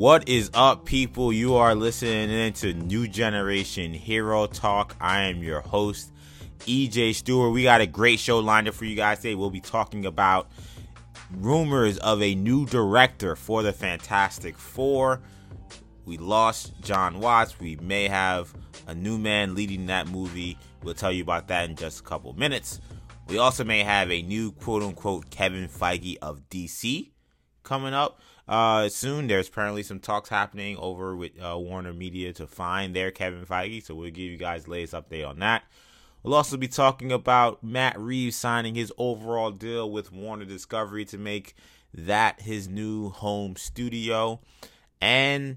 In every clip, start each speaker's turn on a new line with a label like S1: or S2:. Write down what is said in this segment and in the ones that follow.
S1: What is up, people? You are listening in to New Generation Hero Talk. I am your host, EJ Stewart. We got a great show lined up for you guys today. We'll be talking about rumors of a new director for the Fantastic Four. We lost Jon Watts. We may have a new man leading that movie. We'll tell you about that in just a couple minutes. We also may have a new quote unquote Kevin Feige of DC coming up uh, soon. There's apparently some talks happening over with uh, Warner Media to find their Kevin Feige, so we'll give you guys latest update on that. We'll also be talking about Matt Reeves signing his overall deal with Warner Discovery to make that his new home studio and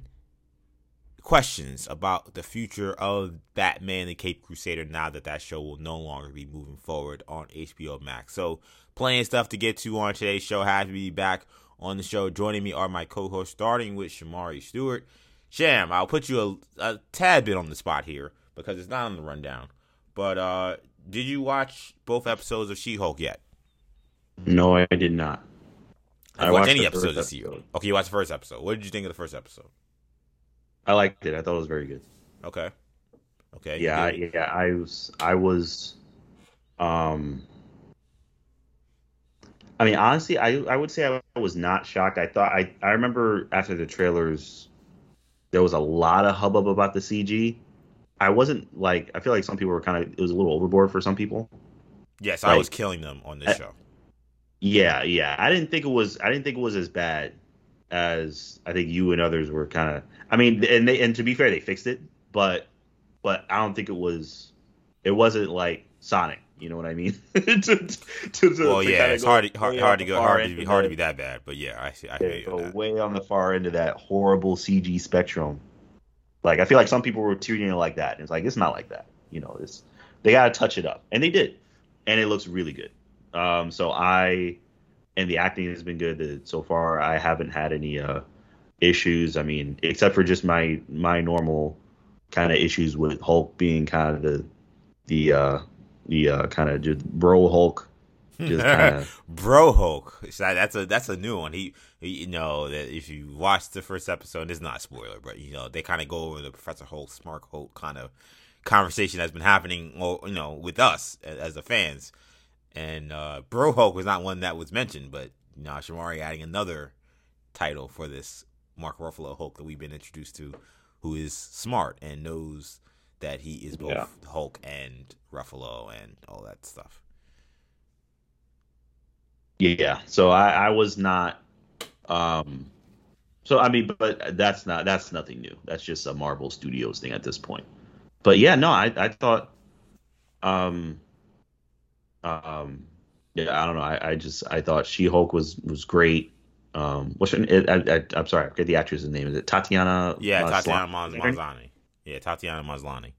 S1: questions about the future of Batman the Cape Crusader now that that show will no longer be moving forward on HBO Max. So, plenty of stuff to get to on today's show. Happy to be back on the show. Joining me are my co-hosts, starting with Shamari Stewart. Sham, I'll put you a, a tad bit on the spot here because it's not on the rundown. But uh, did you watch both episodes of She-Hulk yet?
S2: No, I did not.
S1: I watched any episodes of She-Hulk. Okay, you watched the first episode. What did you think of the first episode?
S2: I liked it. I thought it was very good.
S1: Okay. Okay.
S2: Yeah, I, yeah. I was. I was. Um. I mean, honestly, I I would say I was not shocked. I thought I I remember after the trailers, there was a lot of hubbub about the CG. I wasn't like I feel like some people were kind of it was a little overboard for some people.
S1: Yes, like, I was killing them on this I, show.
S2: Yeah, yeah. I didn't think it was I didn't think it was as bad as I think you and others were kind of. I mean, and they and to be fair, they fixed it, but but I don't think it was it wasn't like Sonic. You know what I mean? to,
S1: to, to, well, yeah, it's hard, hard, hard to go, hard to be, hard to be that bad. But yeah, I see. I yeah, go
S2: way on the far end of that horrible CG spectrum. Like I feel like some people were treating it like that. And it's like it's not like that. You know, it's they got to touch it up, and they did, and it looks really good. Um, so I and the acting has been good so far. I haven't had any uh, issues. I mean, except for just my my normal kind of issues with Hulk being kind of the the uh, the uh, kind of just bro Hulk.
S1: Just kinda... bro Hulk. That's a that's a new one. He, he, you know that if you watch the first episode, it's not a spoiler, but you know they kind of go over the Professor Hulk, Smart Hulk kind of conversation that's been happening, you know, with us as the fans. And uh, Bro Hulk was not one that was mentioned, but you know Shamari adding another title for this Mark Ruffalo Hulk that we've been introduced to, who is smart and knows that he is both yeah. Hulk and Ruffalo and all that stuff.
S2: Yeah. So I, I was not um so I mean but that's not that's nothing new. That's just a Marvel Studios thing at this point. But yeah, no, I I thought um um yeah, I don't know. I, I just I thought She Hulk was was great. Um, what's her? I, I, I'm sorry, I forget the actress's name. Is it Tatiana?
S1: Yeah, Tatiana Maslany. Yeah, Tatiana Maslany.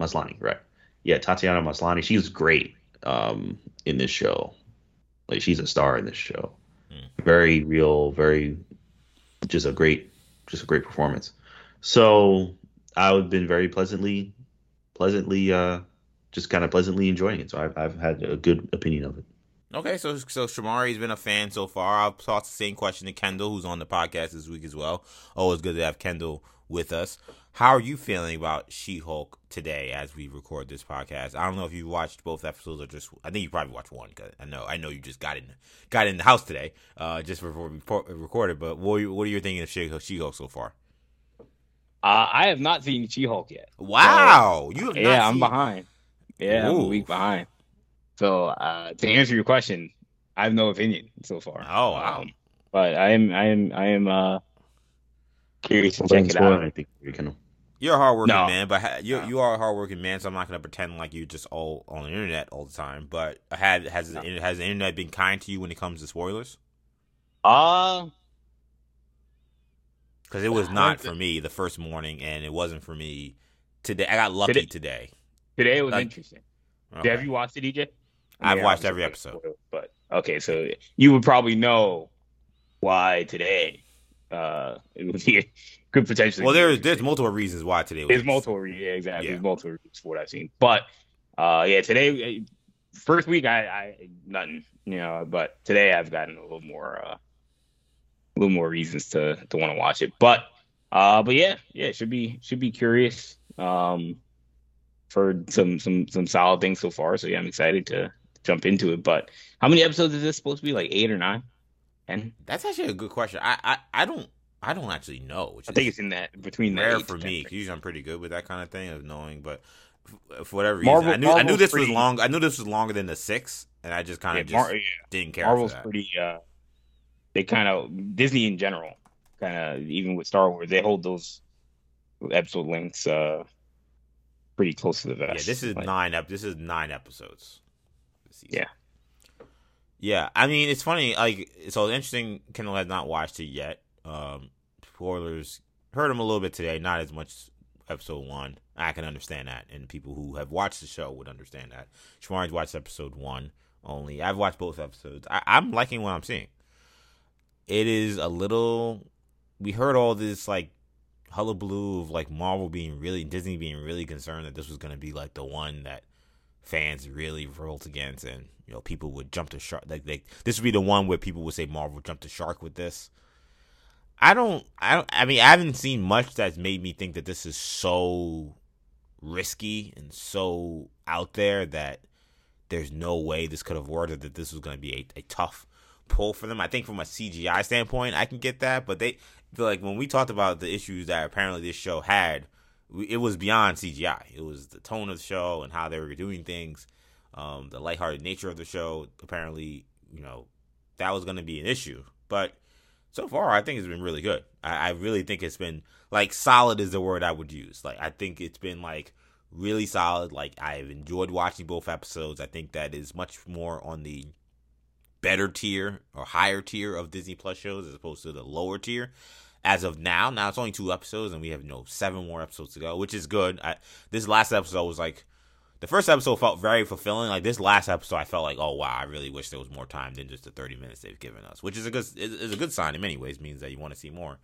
S2: Maslany, right? Yeah, Tatiana Maslany. She's great um, in this show. Like she's a star in this show. Mm. Very real, very just a great, just a great performance. So I've been very pleasantly, pleasantly, uh, just kind of pleasantly enjoying it. So I've, I've had a good opinion of it.
S1: Okay, so so Shamari's been a fan so far. I'll toss the same question to Kendall, who's on the podcast this week as well. Always good to have Kendall with us. How are you feeling about She Hulk today as we record this podcast? I don't know if you watched both episodes or just. I think you probably watched one because I know I know you just got in got in the house today, uh, just before we recorded. But what are you, what are you thinking of She Hulk so far?
S3: Uh, I have not seen She Hulk yet.
S1: Wow, so, you have
S3: yeah, I'm behind. Yeah, Ooh. I'm a week behind. So uh, to answer your question, I have no opinion so far.
S1: Oh wow! Um,
S3: but I am I am I am uh curious to check it out. I think
S1: you can you're a hardworking no. man, but you no. you are a hardworking man, so I'm not gonna pretend like you're just all on the internet all the time. But had has no. has the internet been kind to you when it comes to spoilers?
S3: Uh
S1: because it was not for me the first morning, and it wasn't for me today. I got lucky today. Today,
S3: today was like, interesting. Okay. Have you watched it, DJ?
S1: I've yeah, watched every episode.
S3: Spoiled, but okay, so you would probably know why today uh, it would be could potentially.
S1: Well, there's there's multiple reasons why today.
S3: Was there's multiple reasons, yeah, exactly. Yeah. There's multiple reasons for what I've seen, but uh, yeah, today first week I, I nothing, you know, but today I've gotten a little more uh, a little more reasons to to want to watch it. But uh, but yeah, yeah, should be should be curious. Um, for some some some solid things so far. So yeah, I'm excited to jump into it. But how many episodes is this supposed to be? Like eight or nine? Ten?
S1: That's actually a good question. I I, I don't I don't actually know.
S3: Which I think it's in that between
S1: rare for me. Usually I'm pretty good with that kind of thing of knowing, but for whatever reason, Marvel, I knew Marvel's I knew this pretty, was long. I knew this was longer than the six, and I just kind of yeah, just Mar- yeah. didn't care.
S3: Marvel's pretty. uh They kind of Disney in general, kind of even with Star Wars, they hold those episode lengths uh pretty close to the vest.
S1: Yeah, this is like, nine. Ep- this is nine episodes.
S3: Yeah.
S1: Yeah, I mean it's funny. Like so interesting. Kendall has not watched it yet. Um, spoilers. Heard him a little bit today. Not as much episode one. I can understand that, and people who have watched the show would understand that. Shamari's watched episode one only. I've watched both episodes. I, I'm liking what I'm seeing. It is a little. We heard all this like hullabaloo of like Marvel being really Disney being really concerned that this was going to be like the one that fans really revolt against, and you know people would jump to shark. Like they, this would be the one where people would say Marvel jumped to shark with this. I don't. I don't. I mean, I haven't seen much that's made me think that this is so risky and so out there that there's no way this could have worked or that this was going to be a, a tough pull for them. I think from a CGI standpoint, I can get that, but they like when we talked about the issues that apparently this show had, it was beyond CGI. It was the tone of the show and how they were doing things, um, the lighthearted nature of the show. Apparently, you know, that was going to be an issue. But so far, I think it's been really good. I, I really think it's been like solid is the word I would use. Like I think it's been like really solid. Like I've enjoyed watching both episodes. I think that is much more on the better tier or higher tier of Disney Plus shows as opposed to the lower tier as of now. Now it's only two episodes, and we have you know seven more episodes to go, which is good. I, this last episode was like the first episode felt very fulfilling. Like this last episode, I felt like, oh wow, I really wish there was more time than just the thirty minutes they've given us, which is a good is a good sign in many ways. Means that you want to see more.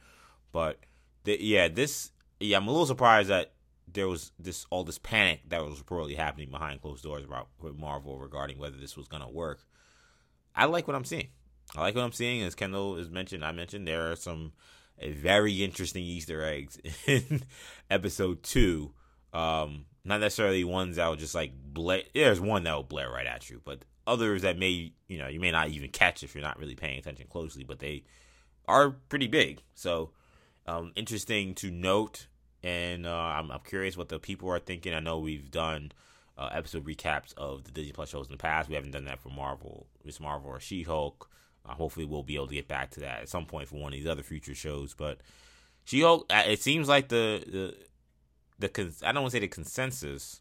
S1: But the, yeah, this yeah, I'm a little surprised that there was this all this panic that was reportedly happening behind closed doors about Marvel regarding whether this was gonna work. I like what I'm seeing. I like what I'm seeing. As Kendall has mentioned, I mentioned there are some very interesting Easter eggs in episode two. Um, not necessarily ones that will just like blare. There's one that will blare right at you, but others that may you know you may not even catch if you're not really paying attention closely, but they are pretty big. So um, interesting to note, and uh, I'm, I'm curious what the people are thinking. I know we've done uh, episode recaps of the Disney Plus shows in the past. We haven't done that for Marvel, Miss Marvel or She Hulk. Uh, hopefully, we'll be able to get back to that at some point for one of these other future shows. But She Hulk, uh, it seems like the the the cons- I don't want to say the consensus,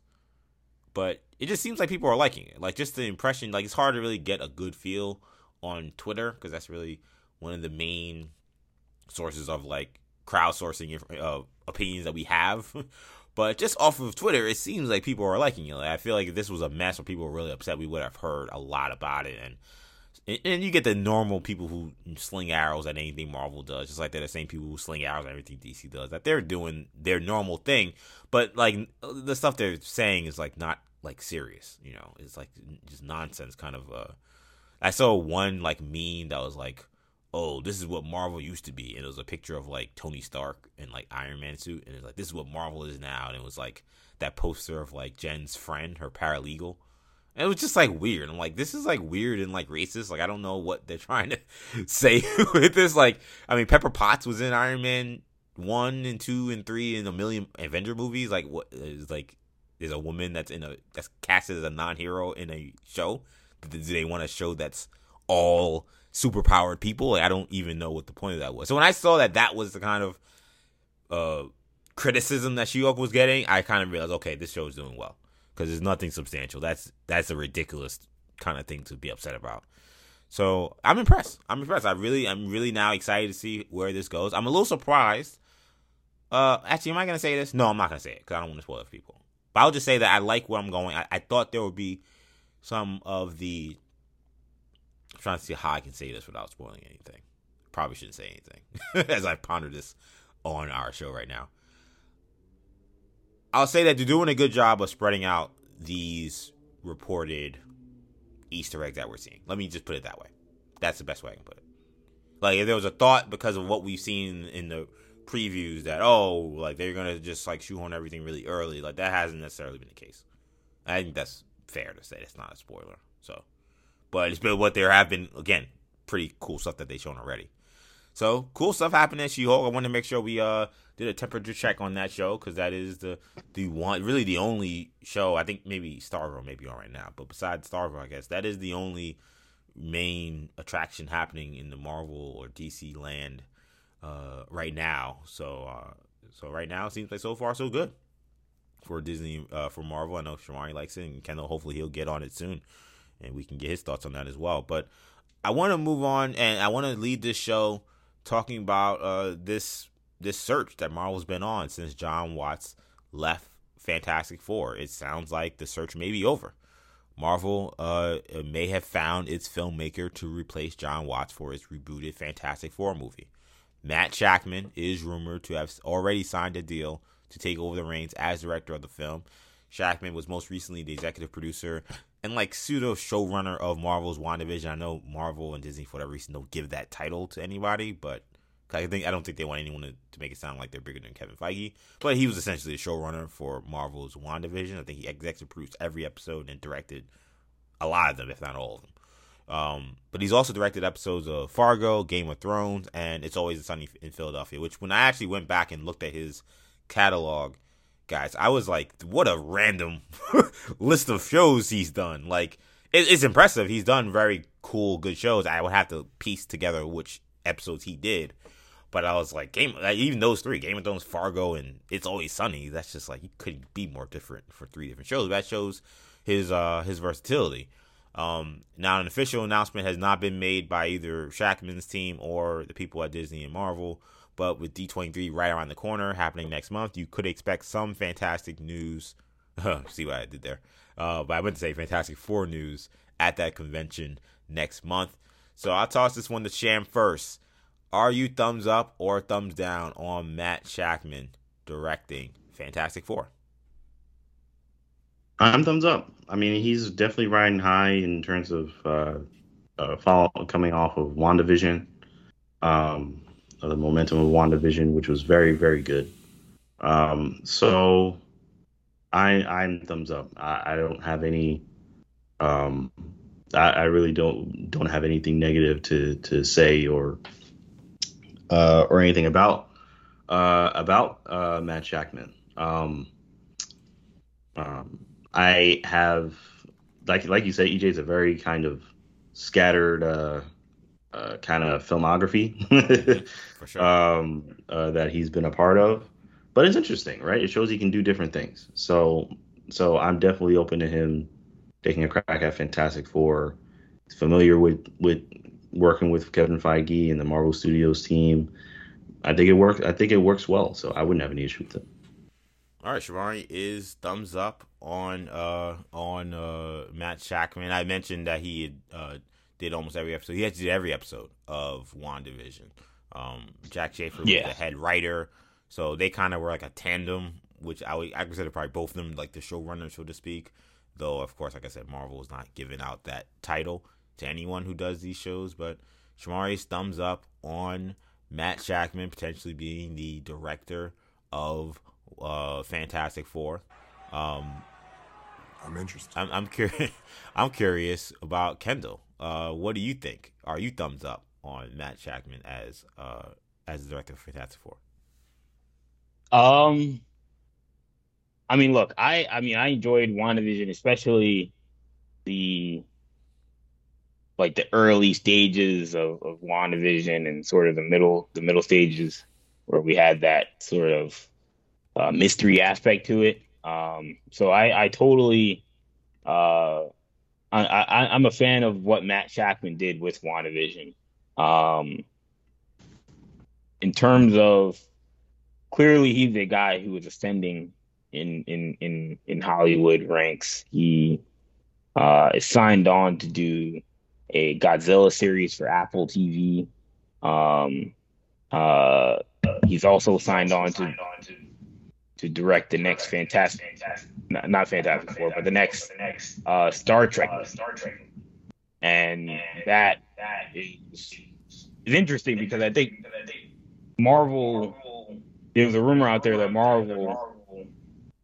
S1: but it just seems like people are liking it. Like just the impression, like it's hard to really get a good feel on Twitter because that's really one of the main sources of like crowdsourcing uh, opinions that we have. but just off of Twitter, it seems like people are liking it. Like, I feel like if this was a mess where people were really upset, we would have heard a lot about it. And and you get the normal people who sling arrows at anything Marvel does, just like they're the same people who sling arrows at everything DC does. That they're doing their normal thing, but like the stuff they're saying is like not like serious. You know, it's like just nonsense kind of. uh I saw one like meme that was like, "Oh, this is what Marvel used to be," and it was a picture of like Tony Stark in like Iron Man suit, and it's like, "This is what Marvel is now," and it was like that poster of like Jen's friend, her paralegal it was just like weird. I'm like, this is like weird and like racist. Like, I don't know what they're trying to say with this. Like, I mean, Pepper Potts was in Iron Man one and two and three and a million Avenger movies. Like, what is like? There's a woman that's in a that's casted as a non-hero in a show. Do they want a show that's all superpowered people? Like, I don't even know what the point of that was. So when I saw that that was the kind of uh criticism that She-Hulk was getting, I kind of realized, okay, this show is doing well because it's nothing substantial. That's that's a ridiculous kind of thing to be upset about. So I'm impressed. I'm impressed. I really, I'm really now excited to see where this goes. I'm a little surprised. Uh, actually, am I gonna say this? No, I'm not gonna say it because I don't want to spoil it for people. But I'll just say that I like where I'm going. I, I thought there would be some of the. I'm trying to see how I can say this without spoiling anything. Probably shouldn't say anything as I ponder this on our show right now. I'll say that they're doing a good job of spreading out these reported Easter eggs that we're seeing. Let me just put it that way. That's the best way I can put it. Like if there was a thought because of what we've seen in the previews that oh like they're gonna just like shoehorn everything really early, like that hasn't necessarily been the case. I think that's fair to say. That's not a spoiler. So, but it's been what there have been again pretty cool stuff that they've shown already. So cool stuff happening at She-Hulk. I want to make sure we uh did a temperature check on that show because that is the the one really the only show I think maybe Stargirl may be on right now, but besides Stargirl, I guess that is the only main attraction happening in the Marvel or DC land uh, right now. So uh, so right now it seems like so far so good for Disney uh, for Marvel. I know Shamari likes it, and Kendall hopefully he'll get on it soon, and we can get his thoughts on that as well. But I want to move on, and I want to lead this show talking about uh, this this search that Marvel's been on since Jon Watts left Fantastic Four. It sounds like the search may be over. Marvel uh, may have found its filmmaker to replace Jon Watts for its rebooted Fantastic Four movie. Matt Shakman is rumored to have already signed a deal to take over the reins as director of the film. Shakman was most recently the executive producer and like pseudo showrunner of Marvel's WandaVision. I know Marvel and Disney for whatever reason don't give that title to anybody, but I think I don't think they want anyone to, to make it sound like they're bigger than Kevin Feige. But he was essentially a showrunner for Marvel's WandaVision. I think he executive produced every episode and directed a lot of them, if not all of them. Um, but he's also directed episodes of Fargo, Game of Thrones, and It's Always Sunny in Philadelphia. Which, when I actually went back and looked at his catalog, guys, I was like, what a random list of shows he's done. Like, it, it's impressive. He's done very cool, good shows. I would have to piece together which episodes he did. But I was like, game, like, even those three, Game of Thrones, Fargo, and It's Always Sunny. That's just like you couldn't be more different for three different shows. That shows his uh his versatility. Um, now, an official announcement has not been made by either Shakman's team or the people at Disney and Marvel. But with D23 right around the corner, happening next month, you could expect some fantastic news. See what I did there? Uh, but I meant to say Fantastic Four news at that convention next month. So I'll toss this one to Sham first. Are you thumbs up or thumbs down on Matt Shakman directing Fantastic Four?
S2: I'm thumbs up. I mean, he's definitely riding high in terms of uh, uh, follow, coming off of WandaVision, um, the momentum of WandaVision, which was very, very good. Um, so I, I'm thumbs up. I, I don't have any. Um, I, I really don't don't have anything negative to to say or uh, or anything about uh, about uh, Matt Shakman. Um, um, I have like like you said, EJ is a very kind of scattered uh, kind of filmography
S1: sure.
S2: um, uh, that he's been a part of. But it's interesting, right? It shows he can do different things. So so I'm definitely open to him taking a crack at Fantastic Four. He's familiar with with working with Kevin Feige and the Marvel Studios team. I think it works. I think it works well. So I wouldn't have any issue with it.
S1: All right, Shamari is thumbs up on uh on uh Matt Shakman. I mentioned that he had, uh did almost every episode. He actually did every episode of WandaVision. Um, Jac Schaeffer yeah. was the head writer, so they kind of were like a tandem, which I would I consider probably both of them like the showrunner, so to speak. Though of course, like I said, Marvel is not giving out that title to anyone who does these shows. But Shamari's thumbs up on Matt Shakman potentially being the director of uh, Fantastic Four. Um,
S4: I'm interested.
S1: I'm, I'm curious. I'm curious about Kendall. Uh, what do you think? Are you thumbs up on Matt Shakman as uh, as the director of Fantastic Four?
S3: Um, I mean, look, I I mean, I enjoyed WandaVision, especially the like the early stages of, of WandaVision and sort of the middle the middle stages where we had that sort of uh, mystery aspect to it. Um, so I, I totally, uh, I, am a fan of what Matt Shakman did with WandaVision. Um, in terms of clearly he's a guy who is ascending in in in in Hollywood ranks. He uh, is signed on to do a Godzilla series for Apple TV. Um, uh, he's also signed on to to direct the next Fantastic, not, not Fantastic Four, but the next uh, Star Trek. And that is it's interesting because I think Marvel. There was a rumor out there that Marvel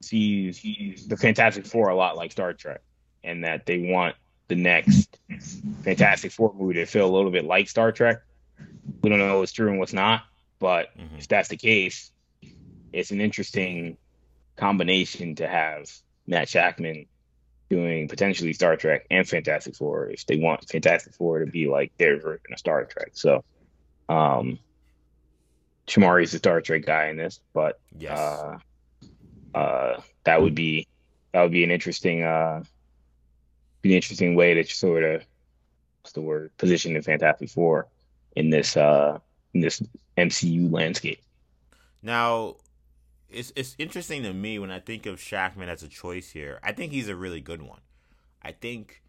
S3: sees the Fantastic Four a lot like Star Trek, and that they want the next Fantastic Four movie to feel a little bit like Star Trek. We don't know what's true and what's not, but
S1: Mhm.
S3: if that's the case, it's an interesting combination to have Matt Shakman doing potentially Star Trek and Fantastic Four if they want Fantastic Four to be like their version of Star Trek. So, um, Shamari's the Star Trek guy in this, but
S1: Yes.
S3: uh, uh, that would be that would be an interesting uh, be an interesting way to sort of what's the word position the Fantastic Four in this uh in this MCU landscape.
S1: Now, it's it's interesting to me when I think of Shakman as a choice here. I think he's a really good one. I think,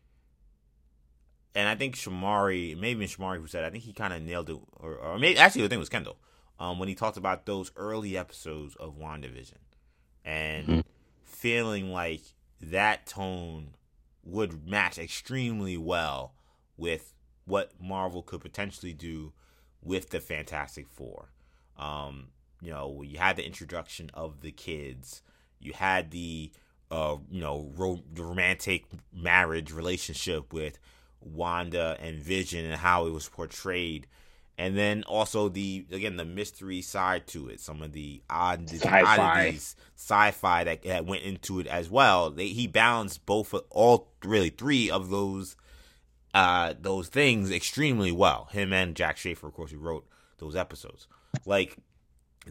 S1: and I think Shamari, maybe Shamari who said, I think he kind of nailed it, or, or maybe actually I think it was Kendall, um, when he talked about those early episodes of WandaVision, and
S2: Mhm.
S1: feeling like that tone would match extremely well with what Marvel could potentially do with the Fantastic Four. Um, you know, you had the introduction of the kids, you had the uh, you know, ro- the romantic marriage relationship with Wanda and Vision and how it was portrayed. And then also the again the mystery side to it, some of the odd
S3: Sci-fi.
S1: oddities, sci-fi that, that went into it as well. They, he balanced both all really three of those uh those things extremely well. Him and Jac Schaeffer, of course, who wrote those episodes. Like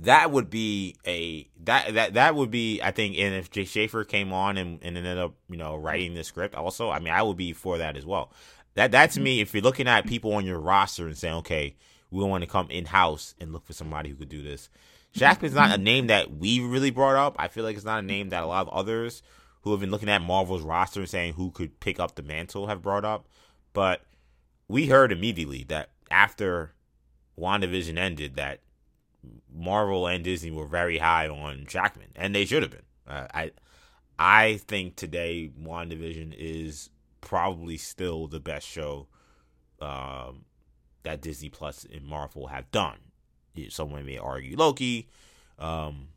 S1: that would be a that that that would be I think and if Jay Schaeffer came on and, and ended up, you know, writing the script also, I mean I would be for that as well. That that to mm-hmm. me, if you're looking at people on your roster and saying, Okay, we want to come in house and look for somebody who could do this. Shakman's not a mm-hmm. name that we really brought up. I feel like it's not a name that a lot of others who have been looking at Marvel's roster and saying who could pick up the mantle have brought up. But we heard immediately that after WandaVision ended that Marvel and Disney were very high on Shakman, and they should have been. Uh, I I think today WandaVision is probably still the best show um, that Disney Plus and Marvel have done. Someone may argue Loki. Um,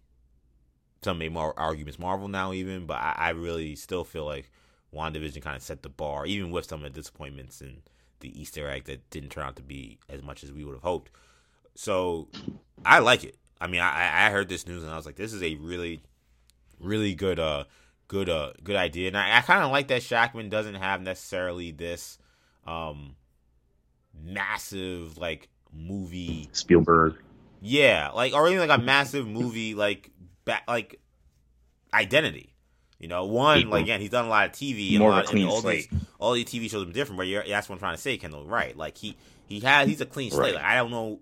S1: some may more argue Miss Marvel now even, but I, I really still feel like WandaVision kind of set the bar, even with some of the disappointments and the Easter egg that didn't turn out to be as much as we would have hoped. So I like it. I mean, I, I heard this news and I was like, this is a really, really good, uh, good, uh, good idea. And I, I kind of like that Shakman doesn't have necessarily this, um, massive like movie
S2: Spielberg.
S1: yeah, like or even like a massive movie like back like identity. You know, one like again, he's done a lot of TV and
S3: More
S1: a
S3: of a clean
S1: all
S3: slate.
S1: these all these TV shows are different. But you're, that's what I'm trying to say, Kendall. Right? Like he he has he's a clean slate.
S2: Right.
S1: Like I don't know,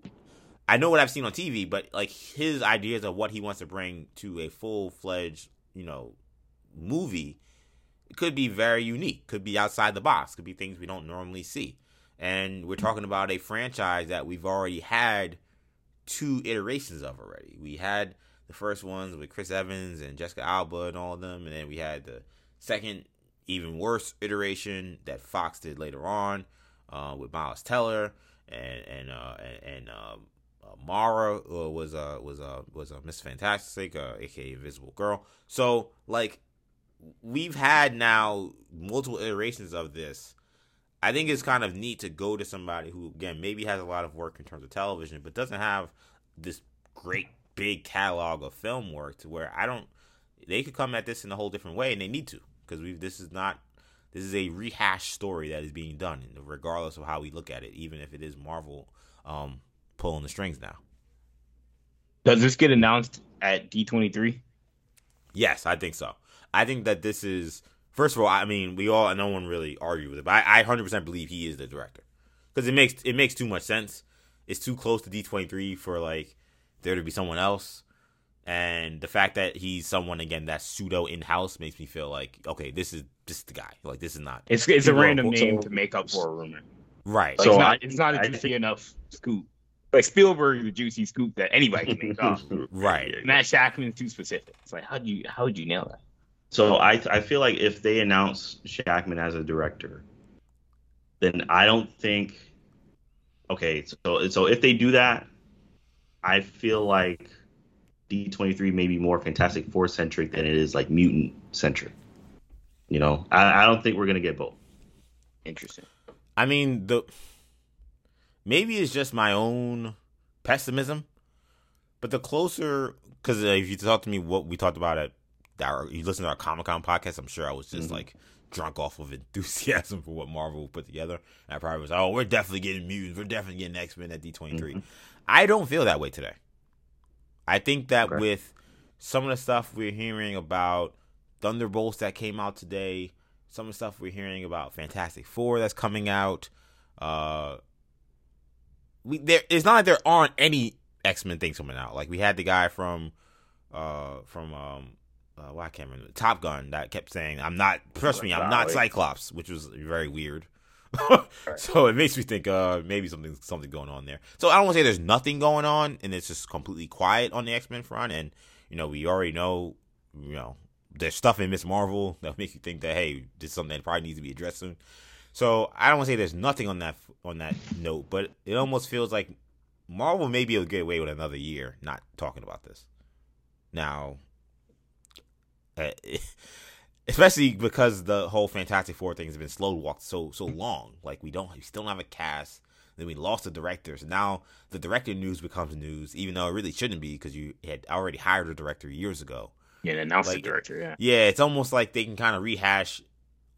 S1: I know what I've seen on TV, but like his ideas of what he wants to bring to a full fledged you know movie could be very unique. Could be outside the box. Could be things we don't normally see. And we're talking about a franchise that we've already had two iterations of already. We had the first ones with Chris Evans and Jessica Alba and all of them, and then we had the second, even worse iteration that Fox did later on uh, with Miles Teller and and uh, and, and um, Mara uh, was uh, was uh, was uh, Miss Fantastic, uh, aka Invisible Girl. So like we've had now multiple iterations of this. I think it's kind of neat to go to somebody who, again, maybe has a lot of work in terms of television, but doesn't have this great big catalog of film work to where I don't. They could come at this in a whole different way, and they need to because we. This is not. This is a rehashed story that is being done, regardless of how we look at it, even if it is Marvel um, pulling the strings now.
S3: Does this get announced at D23?
S1: Yes, I think so. I think that this is first of all. I mean, we all no one really argue with it, but I, I 100% believe he is the director because it makes it makes too much sense. It's too close to D23 for like there to be someone else, and the fact that he's someone again that's pseudo in house makes me feel like okay, this is just the guy. Like this is not
S3: It's it's a random name to make up for a rumor.
S1: right.
S3: Like,
S2: So
S3: it's, not,
S2: I-
S3: it's not a
S2: I
S3: juicy
S2: think-
S3: enough scoop. Like Spielberg is a juicy scoop that anybody can make up.
S1: Right.
S3: Matt Shakman's too specific. It's like how do you how would you nail that?
S2: So I I feel like if they announce Shakman as a director, then I don't think okay, so so if they do that, I feel like D23 may be more Fantastic Four centric than it is like mutant centric. You know, I, I don't think we're gonna get both.
S3: Interesting.
S1: I mean, the maybe it's just my own pessimism, but the closer because uh, if you talk to me, what we talked about at our, you listen to our Comic Con podcast, I'm sure I was just
S2: Mhm.
S1: like drunk off of enthusiasm for what Marvel put together. And I probably was, oh, we're definitely getting mutants, we're definitely getting X Men at D23.
S2: Mhm.
S1: I don't feel that way today. I think that
S2: Okay.
S1: with some of the stuff we're hearing about Thunderbolts that came out today, some of the stuff we're hearing about Fantastic Four that's coming out, uh, we there. It's not like there aren't any X Men things coming out. Like we had the guy from, uh, from um, uh, well, I can't remember Top Gun that kept saying, "I'm not. Trust me, I'm not Cyclops," which was very weird. so it makes me think uh maybe something something going on there. So I don't want to say there's nothing going on and it's just completely quiet on the X Men front. And you know we already know you know there's stuff in Miss Marvel that makes you think that hey this is something that probably needs to be addressed soon. So I don't want to say there's nothing on that on that note, but it almost feels like Marvel may be able to get away with another year not talking about this. Now, uh, especially because the whole Fantastic Four thing has been slow walked so so long. Like we don't, we still don't have a cast. Then we lost the directors. Now the director news becomes news, even though it really shouldn't be because you had already hired a director years ago.
S3: Yeah, and announce
S1: Like-
S3: the director. Yeah.
S1: Yeah, it's almost like they can kind of rehash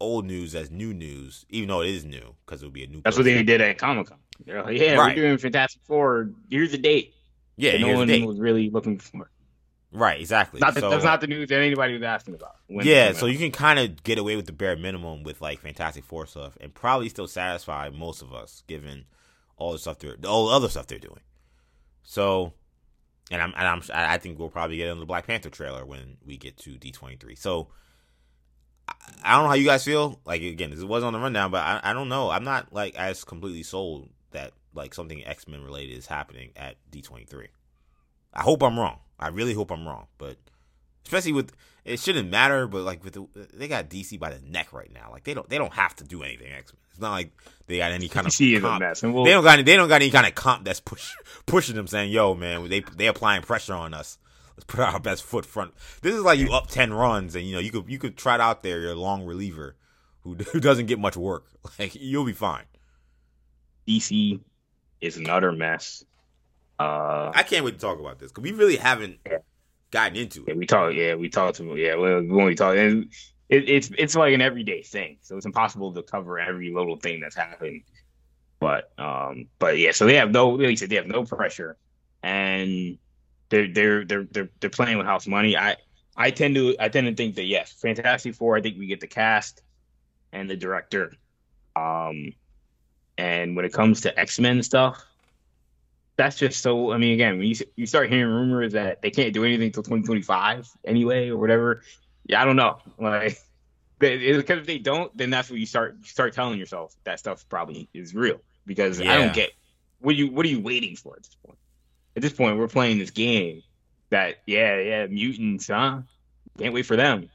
S1: old news as new news, even though it is new because it would be a new.
S3: That's what they did at Comic Con. They're like, yeah,
S1: Right.
S3: we're doing Fantastic Four. Here's the date.
S1: Yeah,
S3: no one
S1: date.
S3: was really looking for.
S1: right, exactly.
S3: Not
S1: So-
S3: that's not the news that anybody was asking about. when
S1: yeah, so you can kind of get away with the bare minimum with like Fantastic Four stuff, and probably still satisfy most of us, given all the stuff they're all the other stuff they're doing. So, and I'm and I'm I think we'll probably get in the Black Panther trailer when we get to D twenty three. So, I, don't know how you guys feel. Like again, this was on the rundown, but I I don't know. I'm not like as completely sold that like something X Men related is happening at D twenty three. I hope I'm wrong. I really hope I'm wrong, but especially with it shouldn't matter, but like with the, they got DC by the neck right now. Like they don't they don't have to do anything X Men. It's not like they got any kind of
S3: DC is a
S1: comp.
S3: mess, we'll,
S1: They don't got any, they don't got any kind of comp that's push pushing them saying, "Yo, man, they they applying pressure on us. Put our best foot front." This is like you up ten runs, and you know you could you could trot out there your long reliever who who doesn't get much work. Like you'll be fine.
S3: DC is an utter mess. Uh,
S1: I can't wait to talk about this because we really haven't gotten into
S3: yeah,
S1: it.
S3: we talk. Yeah, we talked to. Yeah, when we talk, and it, it's it's like an everyday thing, so it's impossible to cover every little thing that's happening. But um, but yeah, so they have no. Like you said, they have no pressure, and they're they're they're they're they're playing with house money. I I tend to I tend to think that yes, Fantastic Four. I think we get the cast and the director. Um, and when it comes to X Men stuff, that's just so. I mean, again, when you you start hearing rumors that they can't do anything until 2025 anyway, or whatever. Yeah, I don't know. Like, because if they don't, then that's what you start you start telling yourself that stuff probably is real. Because I don't get what you what are you waiting for at this point? At this point, we're playing this game that yeah yeah mutants, huh? Can't wait for them.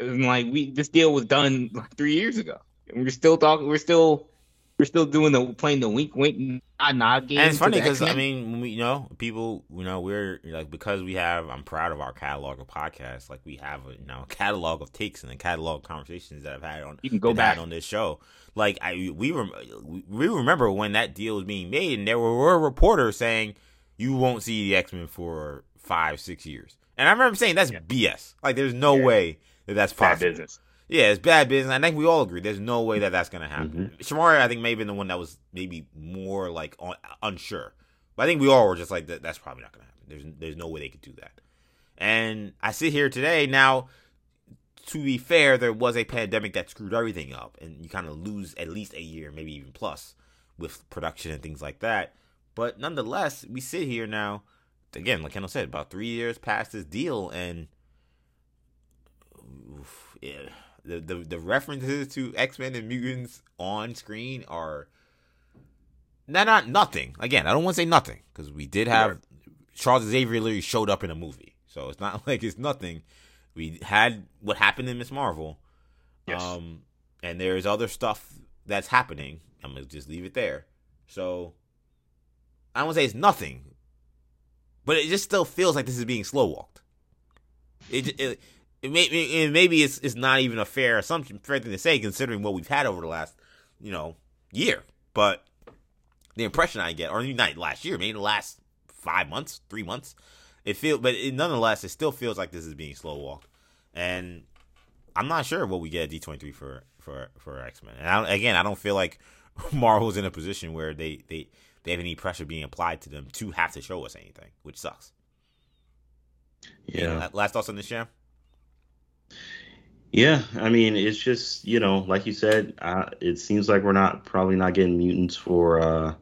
S3: And like we this deal was done like three years ago, and we're still talking. We're still we're still doing the playing the wink wink nod nod game.
S1: And it's funny because I mean, when we you know people, you know, we're like because we have. I'm proud of our catalog of podcasts. Like we have a you know a catalog of takes and a catalog of conversations that I've had on.
S3: you can go back.
S1: on this show. Like I, we rem- we remember when that deal was being made, and there were, were reporters saying you won't see the X Men for five, six years. And I remember saying that's
S3: Yeah.
S1: BS. Like there's no
S3: Yeah.
S1: way that that's
S3: Bad
S1: possible.
S3: business.
S1: Yeah, it's bad business. I think we all agree. There's no way that that's gonna happen.
S3: Mm-hmm.
S1: Shamari, I think, may have been the one that was maybe more like on, unsure. But I think we all were just like, that, that's probably not gonna happen. There's there's no way they could do that. And I sit here today now. To be fair, there was a pandemic that screwed everything up, and you kind of lose at least a year, maybe even plus, with production and things like that. But nonetheless, we sit here now. Again, like Kendall said, about three years past this deal, and oof, yeah, the, the the references to X Men and mutants on screen are not not nothing. Again, I don't want to say nothing because we did have Charles Xavier literally showed up in a movie, so it's not like it's nothing. We had what happened in Miss Marvel,
S3: Yes.
S1: um, and there's other stuff that's happening. I'm gonna just leave it there So I don't say it's nothing, but it just still feels like this is being slow walked. It it, it, may, it maybe it's it's not even a fair assumption, fair thing to say considering what we've had over the last you know year, but the impression I get, or not last year, maybe the last five months, three months, it feel, but it, nonetheless, it still feels like this is being slow walked, and I'm not sure what we get at D23 for for for X Men. And I, again, I don't feel like Marvel's in a position where they they they have any pressure being applied to them to have to show us anything, which sucks.
S2: Yeah.
S1: Last thoughts on this, show?
S2: Yeah, I mean, it's just you know, like you said, uh, it seems like we're not probably not getting mutants for uh,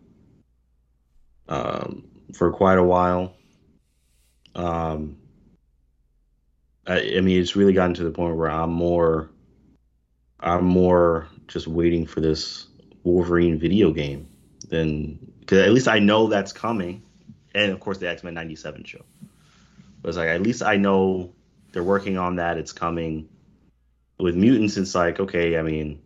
S2: um, for quite a while. Um, I, I mean, it's really gotten to the point where I'm more, I'm more just waiting for this Wolverine video game than because at least I know that's coming, and of course the X Men '97 show. But it's like at least I know they're working on that. It's coming. With mutants, it's like okay. I mean,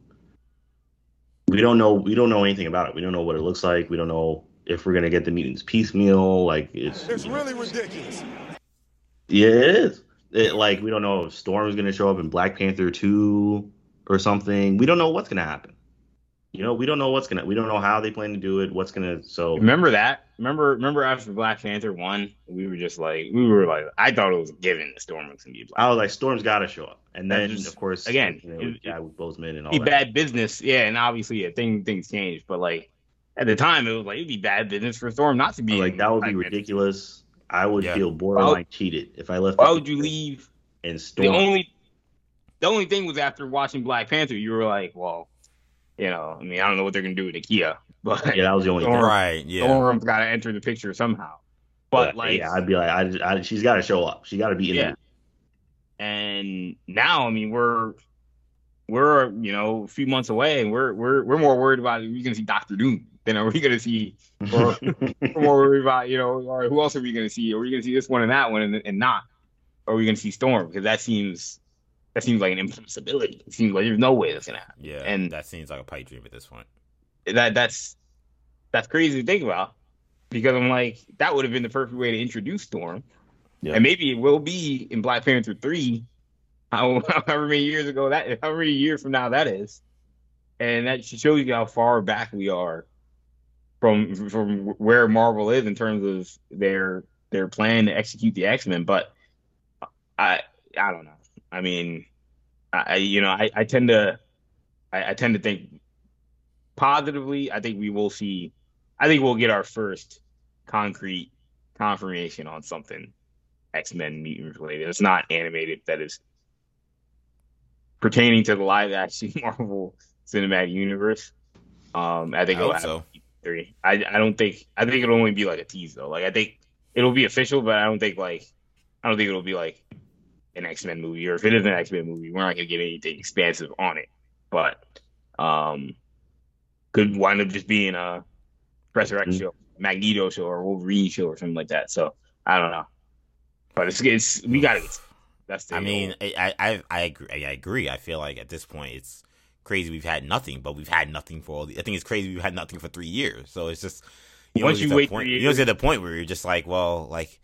S2: we don't know. We don't know anything about it. We don't know what it looks like. We don't know if we're gonna get the mutants piecemeal. Like it's.
S4: It's really ridiculous.
S2: Yeah, it is. It, like we don't know if Storm is gonna show up in Black Panther two or something. We don't know what's gonna happen. You know, we don't know what's gonna. We don't know how they plan to do it. What's gonna. So
S3: Remember that? Remember remember after Black Panther one, we were just like we were like I thought it was a given that Storm was gonna be Black.
S2: I was like, Storm's got to show up, and then
S3: just-
S2: of course
S3: again,
S2: you know,
S3: it-
S2: Chadwick Boseman and all
S3: be
S2: that.
S3: bad business, yeah, and obviously yeah, thing, things changed, but like at the time it was like it'd be bad business for Storm not to be
S2: like that would be
S3: Black Panther.
S2: ridiculous. I would
S1: Yeah.
S2: feel borderline cheated if I left.
S3: Why would you leave?
S2: And Storm.
S3: The only the only thing was after watching Black Panther, you were like, well, you know, I mean, I don't know what they're gonna do with Ikea, but
S2: yeah, that was the only.
S3: Storm-
S2: thing.
S1: Right. Yeah.
S3: Storm's got to enter the picture somehow. But like,
S2: yeah, I'd be like, I, I, she's got to show up. She got to be in
S3: Yeah. and now I mean we're we're you know a few months away, and we're we're we're more worried about are we gonna see Doctor Doom than are we gonna see or we're more worried about you know all right who else are we gonna see? Are we gonna see this one and that one and, and not? Or are we gonna see Storm? Because that seems that seems like an impossibility. It seems like there's no way that's gonna happen.
S1: Yeah.
S3: and-
S1: that seems like a pipe dream at this point.
S3: That that's that's crazy to think about because I'm like that would have been the perfect way to introduce Storm.
S2: Yeah.
S3: And maybe it will be in Black Panther three, how, however many years ago that, however many years from now that is, and that shows you how far back we are from from where Marvel is in terms of their their plan to execute the X Men. But I I don't know. I mean, I I- you know I, I tend to I, I tend to think positively. I think we will see. I think we'll get our first concrete confirmation on something X Men mutant related. It's not animated. That is pertaining to the live action Marvel Cinematic Universe. Um, I
S1: I
S3: think it'll
S1: hope so.
S3: three. I I don't think. I think it'll only be like a tease though. Like I think it'll be official, but I don't think like I don't think it'll be like an X Men movie. Or if it is an X Men movie, we're not gonna get anything expansive on it. But um, could wind up just being a Professor X
S2: Mhm.
S3: show, Magneto show, or Wolverine show, or something like that. So I don't know. But it's it's we gotta get. That's the
S1: I mean, I, I I agree. I agree. I feel like at this point it's crazy we've had nothing, but we've had nothing for all the. I think it's crazy we've had nothing for three years. So it's just you
S3: Once
S1: know,
S3: you wait
S1: point,
S3: three
S1: you know, it's at the point where you're just like, well, like,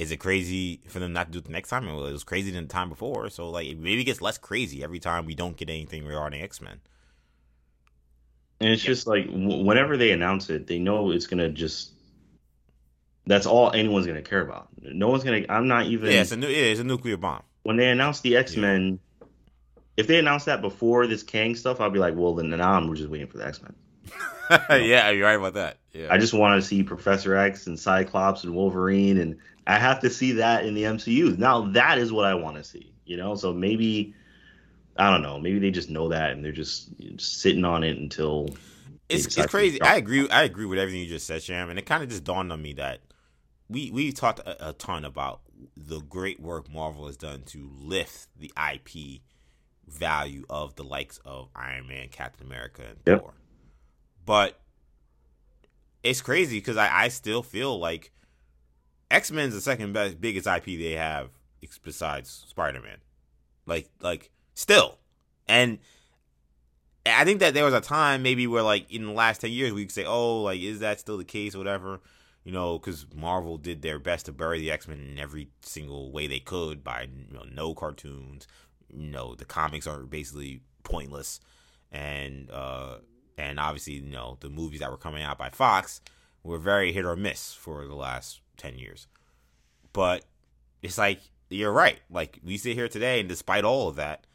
S1: is it crazy for them not to do it the next time? It was crazy than the time before. So like, it maybe gets less crazy every time we don't get anything regarding X Men.
S2: And it's just like whenever they announce it, they know it's gonna just. That's all anyone's gonna care about. No one's gonna. I'm not even.
S1: Yeah, it's a nu- yeah, it's a nuclear bomb.
S2: when they announced the X Men, if they announced that before this Kang stuff, I'd be like, well, then now we're just waiting for the X Men.
S1: yeah, you're right about that. Yeah,
S2: I just want to see Professor X and Cyclops and Wolverine, and I have to see that in the MCU. Now that is what I want to see, you know. So maybe I don't know. Maybe they just know that and they're just, sitting on it until
S1: it's it's crazy. I agree. I agree with everything you just said, Sham, and it kind of just dawned on me that we we talked a, a ton about the great work Marvel has done to lift the IP value of the likes of Iron Man, Captain America, and
S2: Yep.
S1: Thor. But it's crazy because I, I still feel like X Men's the second best biggest IP they have besides Spider Man. Like like still. And I think that there was a time maybe where like in the last ten years we could say, oh, like is that still the case whatever, you know, because Marvel did their best to bury the X Men in every single way they could by you know no cartoons, you know the comics are basically pointless, and uh and obviously you know the movies that were coming out by Fox were very hit or miss for the last ten years, but it's like you're right, like we sit here today, and despite all of that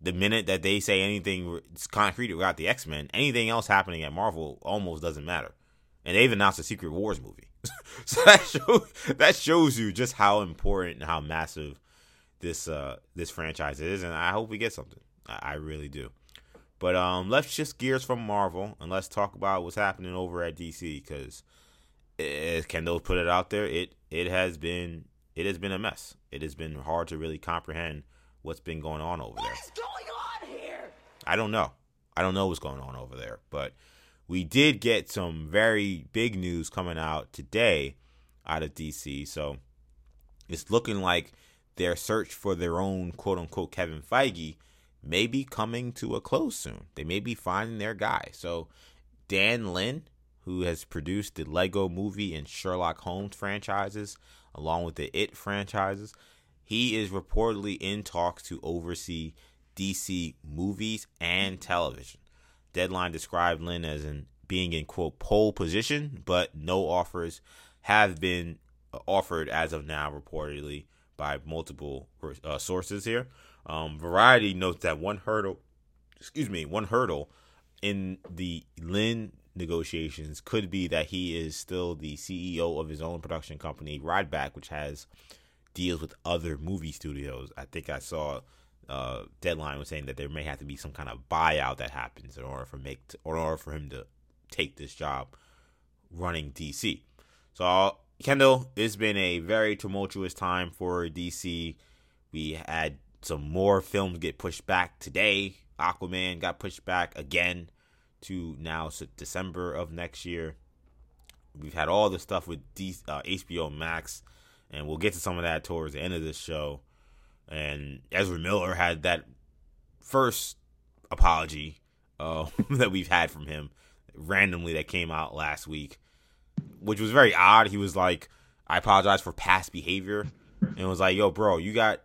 S1: the minute that they say anything concrete about the X Men, anything else happening at Marvel almost doesn't matter. And they've announced a Secret Wars movie, so that shows that shows you just how important and how massive this uh this franchise is. And I hope we get something. I, I really do. But um, let's shift gears from Marvel and let's talk about what's happening over at DC because as Kendall put it out there, it it has been it has been a mess. It has been hard to really comprehend what's been going on over there.
S5: What is going on here?
S1: I don't know. I don't know what's going on over there, but we did get some very big news coming out today out of DC. So it's looking like their search for their own quote unquote Kevin Feige may be coming to a close soon. They may be finding their guy. So Dan Lin, who has produced the Lego movie and Sherlock Holmes franchises, along with the It franchises, he is reportedly in talks to oversee DC movies and television. Deadline described Lin as in being in quote pole position, but no offers have been offered as of now, reportedly by multiple uh, sources here. Um, Variety notes that one hurdle, excuse me, one hurdle in the Lin negotiations could be that he is still the CEO of his own production company, Rideback, which has deals with other movie studios. I think I saw uh, Deadline was saying that there may have to be some kind of buyout that happens in order for make to, in order for him to take this job running DC. So Kendall, it's been a very tumultuous time for DC. We had some more films get pushed back today. Aquaman got pushed back again to now December of next year. We've had all the stuff with D, uh, HBO Max and we'll get to some of that towards the end of this show. And Ezra Miller had that first apology uh, that we've had from him randomly that came out last week, which was very odd. He was like, "I apologize for past behavior," and was like, "Yo, bro, you got."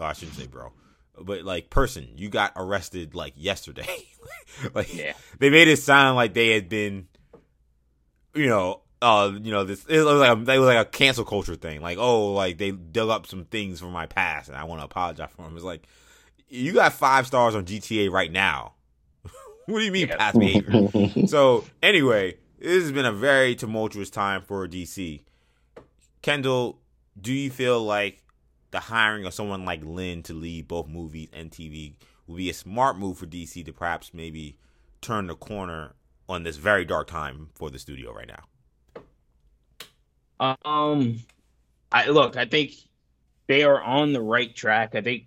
S1: Oh, I shouldn't say bro, but like person, you got arrested like yesterday. like yeah. they made it sound like they had been, you know, uh, you know, this it was like a, it was like a cancel culture thing. Like, oh, like they dug up some things from my past, and I want to apologize for them. It's like you got five stars on GTA right now. what do you mean yeah. past behavior? so anyway, this has been a very tumultuous time for DC. Kendall, do you feel like the hiring of someone like Lin to lead both movies and TV would be a smart move for DC to perhaps maybe turn the corner on this very dark time for the studio right now?
S3: Um, I look. I think they are on the right track. I think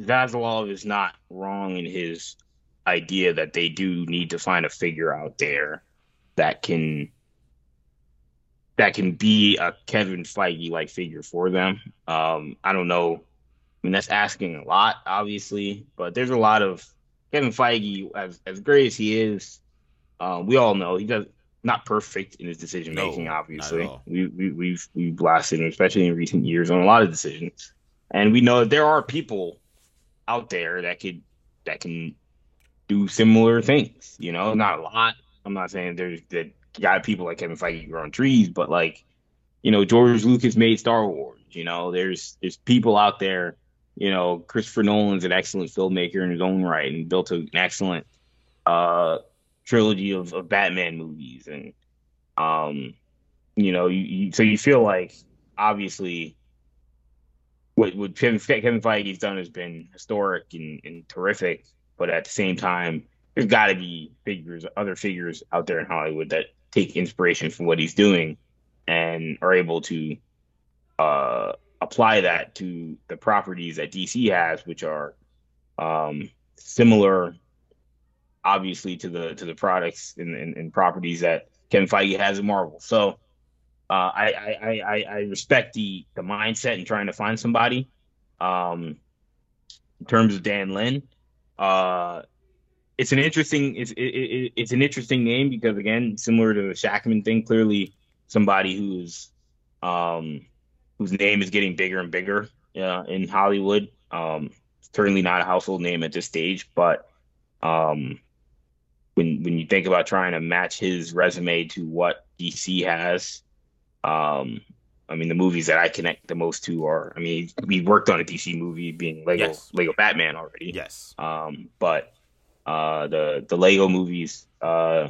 S3: Zaslav is not wrong in his idea that they do need to find a figure out there that can that can be a Kevin Feige like figure for them. Um, I don't know. I mean, that's asking a lot, obviously, but there's a lot of Kevin Feige, as as great as he is, uh, we all know he does not perfect in his decision making. No, obviously, we, we we've we blasted him, especially in recent years, on a lot of decisions, and we know that there are people out there that could that can do similar things. You know, not a lot. I'm not saying there's that got people like Kevin Feige growing trees, but like, you know, George Lucas made Star Wars. You know, there's there's people out there. You know, Christopher Nolan's an excellent filmmaker in his own right and built an excellent uh trilogy of, of Batman movies, and um, you know, you, you, so you feel like obviously what what Kevin, Kevin Feige's done has been historic and, and terrific, but at the same time, there's got to be figures, other figures out there in Hollywood that take inspiration from what he's doing and are able to uh, apply that to the properties that DC has, which are um, similar obviously to the to the products and, and, and properties that Kevin Feige has at Marvel. So uh, I, I, I I respect the the mindset in trying to find somebody. Um, in terms of Dan Lin, uh, it's an interesting it's it, it, it's an interesting name because again, similar to the Shakman thing, clearly somebody who's um whose name is getting bigger and bigger uh, in Hollywood. Um, certainly not a household name at this stage, but um, when when you think about trying to match his resume to what DC has, um, I mean, the movies that I connect the most to are, I mean, we worked on a DC movie being Lego
S1: Yes.
S3: Lego Batman already.
S1: Yes.
S3: Um, but uh, the the Lego movies, uh,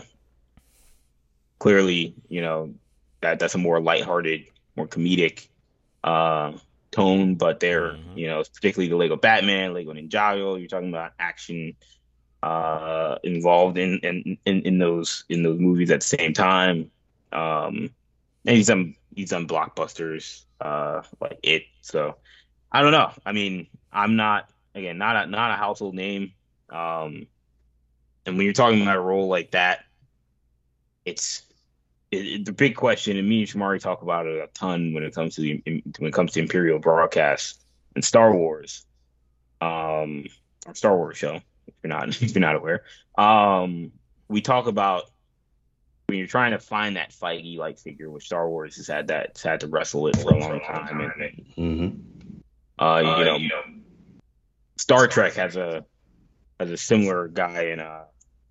S3: clearly, you know, that that's a more lighthearted, more comedic uh, tone. But they're,
S1: Mhm.
S3: you know, particularly the Lego Batman, Lego Ninjago. You're talking about action uh, involved in, in in in those in those movies at the same time. Um, and he's done he's done blockbusters uh, like it. So I don't know. I mean, I'm not again not a not a household name. Um, and when you're talking about a role like that, it's it, it- the big question. And me and Shamari talk about it a ton when it comes to the when it comes to Imperial broadcast and Star Wars, um, or Star Wars show. If you're not if you're not aware, um, we talk about when you're trying to find that Feige like figure, which Star Wars has had that has had to wrestle it for a long time, and
S2: Mm-hmm.
S3: uh, you know, Star Trek has a has a similar guy in uh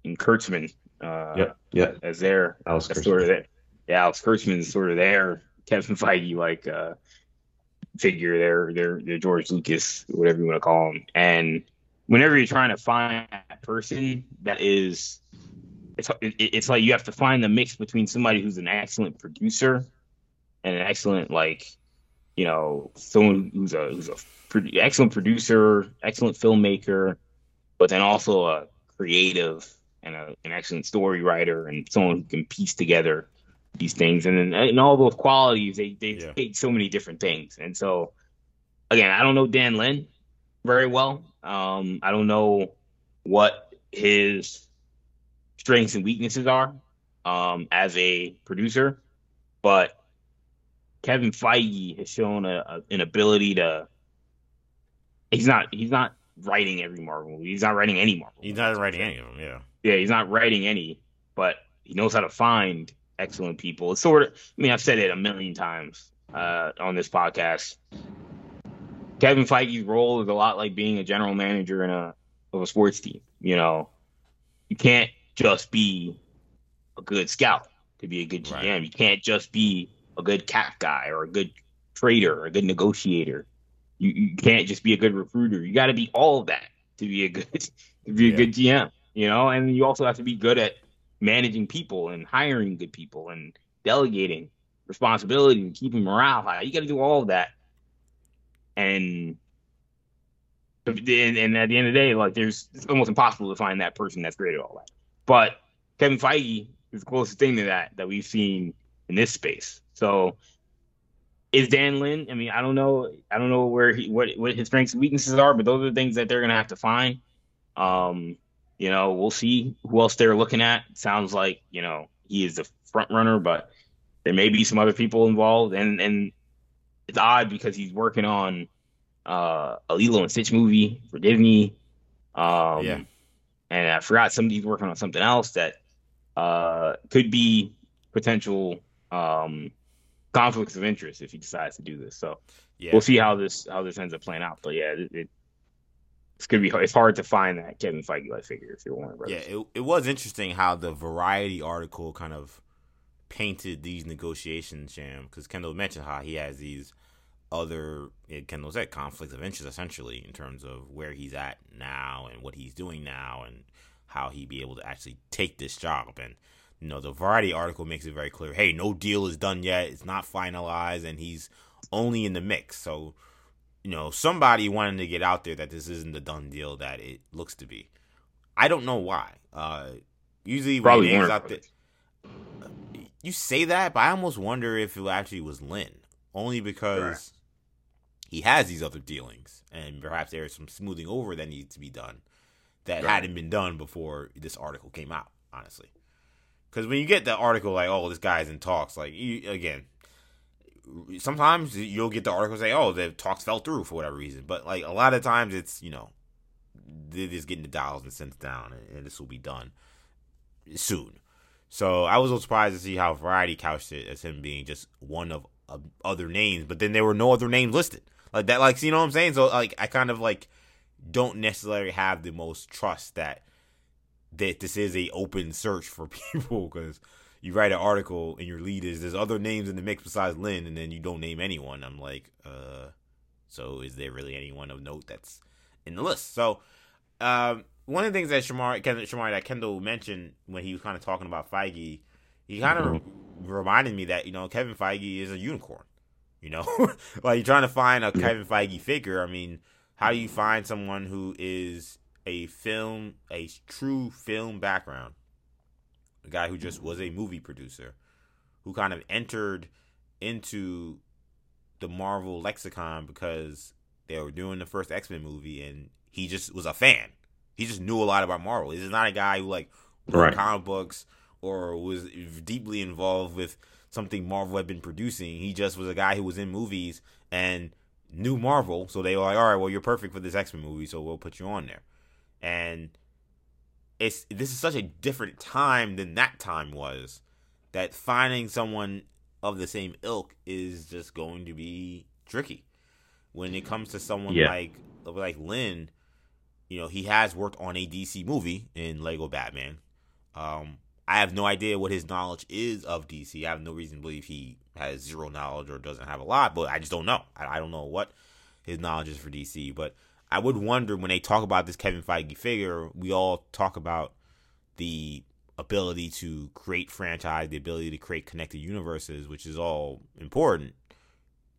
S3: in Kurtzman uh
S2: Yep. Yep.
S3: as there,
S2: Alex Kurtzman.
S3: sort of their yeah Alex Kurtzman is sort of there. Kevin Feige like uh figure there, their their George Lucas whatever you want to call him and whenever you're trying to find that person that is it's it, it's like you have to find the mix between somebody who's an excellent producer and an excellent like you know someone who's a who's a pro- excellent producer excellent filmmaker but then also a creative and a, an excellent story writer and someone who can piece together these things and then and all those qualities they they
S1: Yeah.
S3: take so many different things and so again I don't know Dan Lin very well um I don't know what his strengths and weaknesses are um as a producer but Kevin Feige has shown a, a, an ability to he's not he's not writing every Marvel movie. He's not writing any Marvel.
S1: He's not writing any of them. Yeah.
S3: Yeah, he's not writing any, but he knows how to find excellent people. It's sort of, I mean, I've said it a million times uh, on this podcast. Kevin Feige's role is a lot like being a general manager in a of a sports team. You know, you can't just be a good scout to be a good GM.
S1: Right.
S3: You can't just be a good cap guy or a good trader or a good negotiator. You, you can't just be a good recruiter. You got to be all of that to be a good to be a
S1: Yeah.
S3: good GM. You know, and you also have to be good at managing people and hiring good people and delegating responsibility and keeping morale high. You got to do all of that. And and, at the end of the day, like there's it's almost impossible to find that person that's great at all that. But Kevin Feige is the closest thing to that that we've seen in this space. So is Dan Lin? I mean, I don't know. I don't know where he what what his strengths and weaknesses are, but those are the things that they're gonna have to find. Um, you know, we'll see who else they're looking at. Sounds like you know he is the front runner, but there may be some other people involved, and and it's odd because he's working on uh, a Lilo and Stitch movie for Disney. Um,
S1: Yeah.
S3: And I forgot somebody's working on something else that uh, could be potential um, conflicts of interest if he decides to do this. So
S1: Yeah.
S3: we'll see how this how this ends up playing out. But yeah, it, it it's gonna be it's hard to find that Kevin Feige like figure if you're Warner Brothers.
S1: Yeah, it, it was interesting how the Variety article kind of painted these negotiations, Sham, because Kendall mentioned how he has these other, Kendall said, conflicts of interest, essentially, in terms of where he's at now and what he's doing now and how he'd be able to actually take this job. And, you know, the Variety article makes it very clear, hey, no deal is done yet. It's not finalized, and he's only in the mix. So, you know, somebody wanted to get out there that this isn't the done deal that it looks to be. I don't know why. Uh, usually, when names out there, you say that, but I almost wonder if it actually was Lin, only because
S3: Right.
S1: he has these other dealings, and perhaps there is some smoothing over that needs to be done that
S3: Right.
S1: hadn't been done before this article came out. Honestly, because when you get the article like, "Oh, this guy's in talks," like you, again, sometimes you'll get the article say, "Oh, the talks fell through for whatever reason," but like a lot of times it's you know they're just getting the dials and cents down, and, and this will be done soon. So I was a little surprised to see how Variety couched it as him being just one of uh, other names, but then there were no other names listed like that. Like see you know what I'm saying? So like I kind of like don't necessarily have the most trust that that this is a open search for people because you write an article and your lead is there's other names in the mix besides Lin, and then you don't name anyone. I'm like, uh, so is there really anyone of note that's in the list? So, um, one of the things that Shamar, Shamar that Kendall mentioned when he was kind of talking about Feige, he kind of mm-hmm. reminded me that you know Kevin Feige is a unicorn. You know, like you're trying to find a. Kevin Feige figure. I mean, how do you find someone who is a film, a true film background, a guy who just was a movie producer, who kind of entered into the Marvel lexicon because they were doing the first X Men movie, and he just was a fan. He just knew a lot about Marvel. He's not a guy who like wrote right. comic books or was deeply involved with something Marvel had been producing. He just was a guy who was in movies and knew Marvel, so they were like, "All right, well, you're perfect for this X Men movie, so we'll put you on there." And it's this is such a different time than that time was. That finding someone of the same ilk is just going to be tricky. When it comes to someone yeah. like like Lin, you know, he has worked on a DC movie in Lego Batman. Um, I have no idea what his knowledge is of DC. I have no reason to believe he has zero knowledge or doesn't have a lot, but I just don't know. I, I don't know what his knowledge is for DC. But I would wonder when they talk about this Kevin Feige figure, we all talk about the ability to create franchise, the ability to create connected universes, which is all important.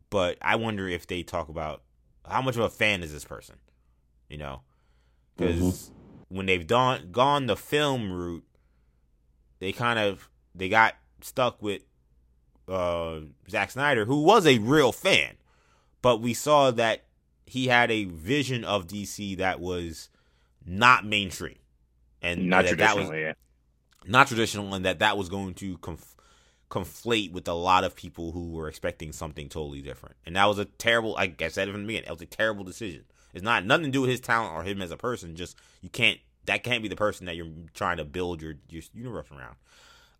S1: But I wonder if they talk about how much of a fan is this person, you know? Because mm-hmm. when they've done gone the film route, they kind of they got stuck with uh, Zack Snyder, who was a real fan, but we saw that he had a vision of DC that was not mainstream, and
S3: not
S1: that,
S3: traditional,
S1: that was
S3: yeah.
S1: not traditional, and that that was going to conf- conflate with a lot of people who were expecting something totally different, and that was a terrible. Like I said from the beginning, it was a terrible decision. It's not nothing to do with his talent or him as a person. Just you can't. That can't be the person that you're trying to build your your universe around.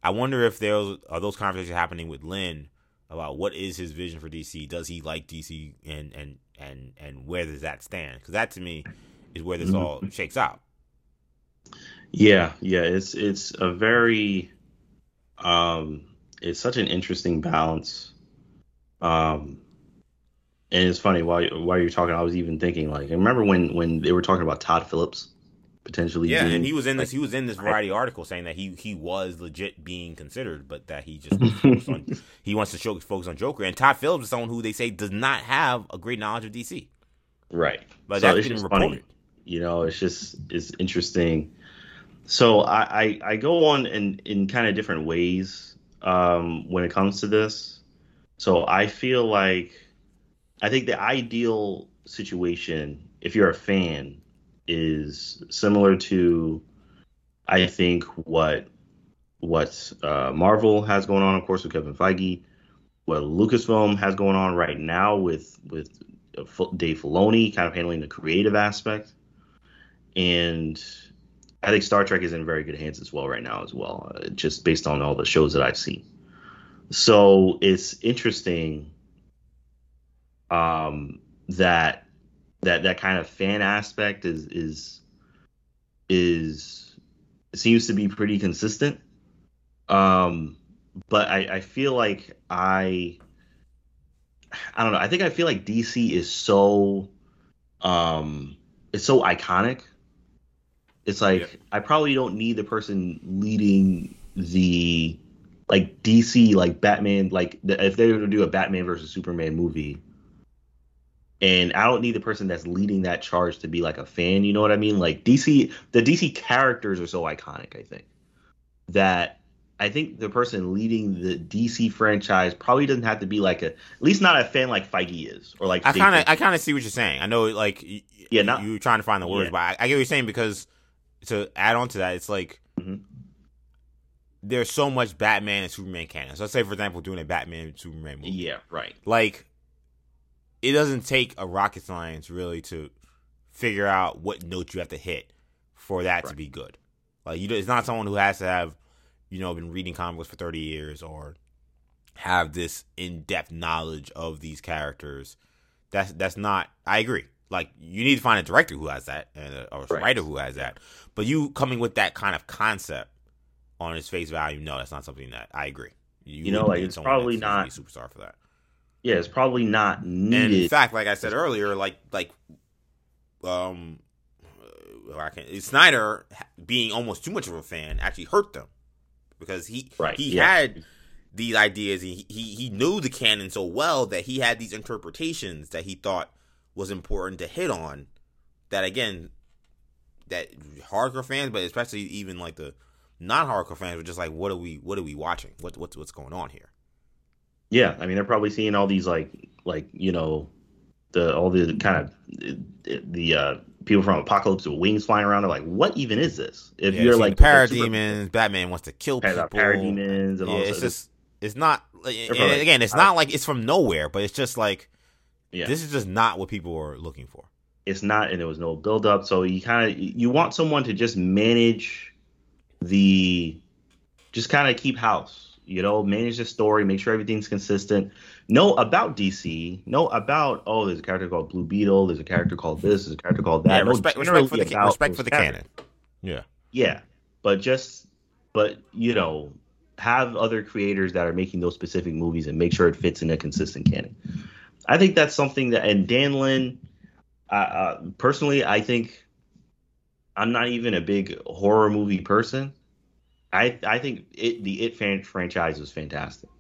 S1: I wonder if there's are those conversations happening with Lin about what is his vision for DC. Does he like DC, and and and and where does that stand? Because that to me is where this mm-hmm. all shakes out.
S2: Yeah, yeah, it's it's a very um it's such an interesting balance. Um and it's funny while while you're talking, I was even thinking like I remember when when they were talking about Todd Phillips potentially.
S1: Yeah, and he was in this. He was in this Variety article saying that he he was legit being considered, but that he just on, he wants to show focus on Joker. And Todd Phillips is someone who they say does not have a great knowledge of DC.
S2: Right,
S1: but so that's getting reported. Funny.
S2: You know, it's just it's interesting. So I I, I go on in in kind of different ways um, when it comes to this. So I feel like I think the ideal situation, if you're a fan, is similar to, I think, what what uh, Marvel has going on, of course, with Kevin Feige, what Lucasfilm has going on right now with with Dave Filoni, kind of handling the creative aspect, and I think Star Trek is in very good hands as well right now as well, uh, just based on all the shows that I've seen. So it's interesting um, that that that kind of fan aspect is is is seems to be pretty consistent. Um, but I, I feel like I I don't know. I think I feel like DC is so um it's so iconic. It's like yeah. I probably don't need the person leading the like DC like Batman like the, if they were to do a Batman versus Superman movie, and I don't need the person that's leading that charge to be like a fan. You know what I mean? Like DC, the DC characters are so iconic. I think that I think the person leading the DC franchise probably doesn't have to be like a at least not a fan like Feige is or like.
S1: I kind of I kind of see what you're saying. I know like yeah, not, you're trying to find the words, yeah. but I, I, get what you're saying because to add on to that, it's like. Mm-hmm. There's so much Batman and Superman canon. So let's say, for example, doing a Batman Superman movie.
S2: Yeah, right.
S1: Like it doesn't take a rocket science really to figure out what note you have to hit for that to be good. Like you, it's not someone who has to have, you know, been reading comic books for thirty years or have this in depth knowledge of these characters. That's that's not. I agree. Like you need to find a director who has that and a, or a
S2: Right.
S1: writer who has that. But you coming with that kind of concept on its face value, no, that's not something that I agree.
S2: You know, like, it's probably not-
S1: superstar for that.
S2: Yeah, it's probably not
S1: And in fact, like I said earlier, like like um, I can Snyder being almost too much of a fan actually hurt them because he
S2: Right,
S1: he
S2: yeah.
S1: had these ideas. He, he he knew the canon so well that he had these interpretations that he thought was important to hit on. That again, that hardcore fans, but especially even like the non-hardcore fans, were just like, "What are we? What are we watching? What what's what's going on here?"
S2: Yeah, I mean they're probably seeing all these like like you know the all the kind of the uh people from Apocalypse with wings flying around. They're like, what even is this? If
S1: Yeah,
S2: you're like like, super-
S1: parademons, Batman wants to kill people.
S2: parademons and all
S1: yeah,
S2: this
S1: it's
S2: other-
S1: just it's not. again, it's not like it's from nowhere, but it's just like
S2: yeah,
S1: this is just not what people are looking for.
S2: it's not, and there was no build up. So you kind of you want someone to just manage the, just kind of keep house. You know, manage the story, make sure everything's consistent. Know about DC. Know about oh, there's a character called Blue Beetle. There's a character called this. There's a character called that.
S1: yeah, respect, respect for the ca- respect for the canon. Yeah,
S2: Yeah, but just but you know have other creators that are making those specific movies and make sure it fits in a consistent canon. I think that's something that and Dan Lin, uh, uh, personally, I think I'm not even a big horror movie person. I I think it the It fan, franchise was fantastic.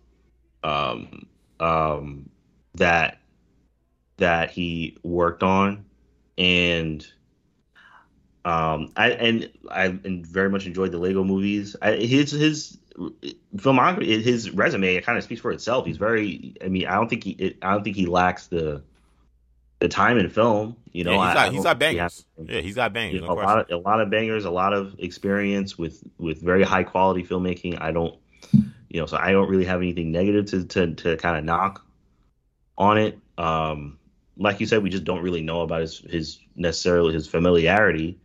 S2: Um um that that he worked on and um, I and I and very much enjoyed the Lego movies. I, his his filmography, his resume, it kind of speaks for itself. He's very. I mean, I don't think he. I don't think he lacks the the time in film. You know,
S1: yeah, he's got
S2: I
S1: he's got
S2: he
S1: bangers.
S2: has-
S1: Yeah, he's got bangers.
S2: you
S1: no
S2: a
S1: question.
S2: lot of a lot of bangers, a lot of experience with with very high quality filmmaking. I don't, you know, so I don't really have anything negative to to to kind of knock on it. Um, like you said, we just don't really know about his his necessarily his familiarity.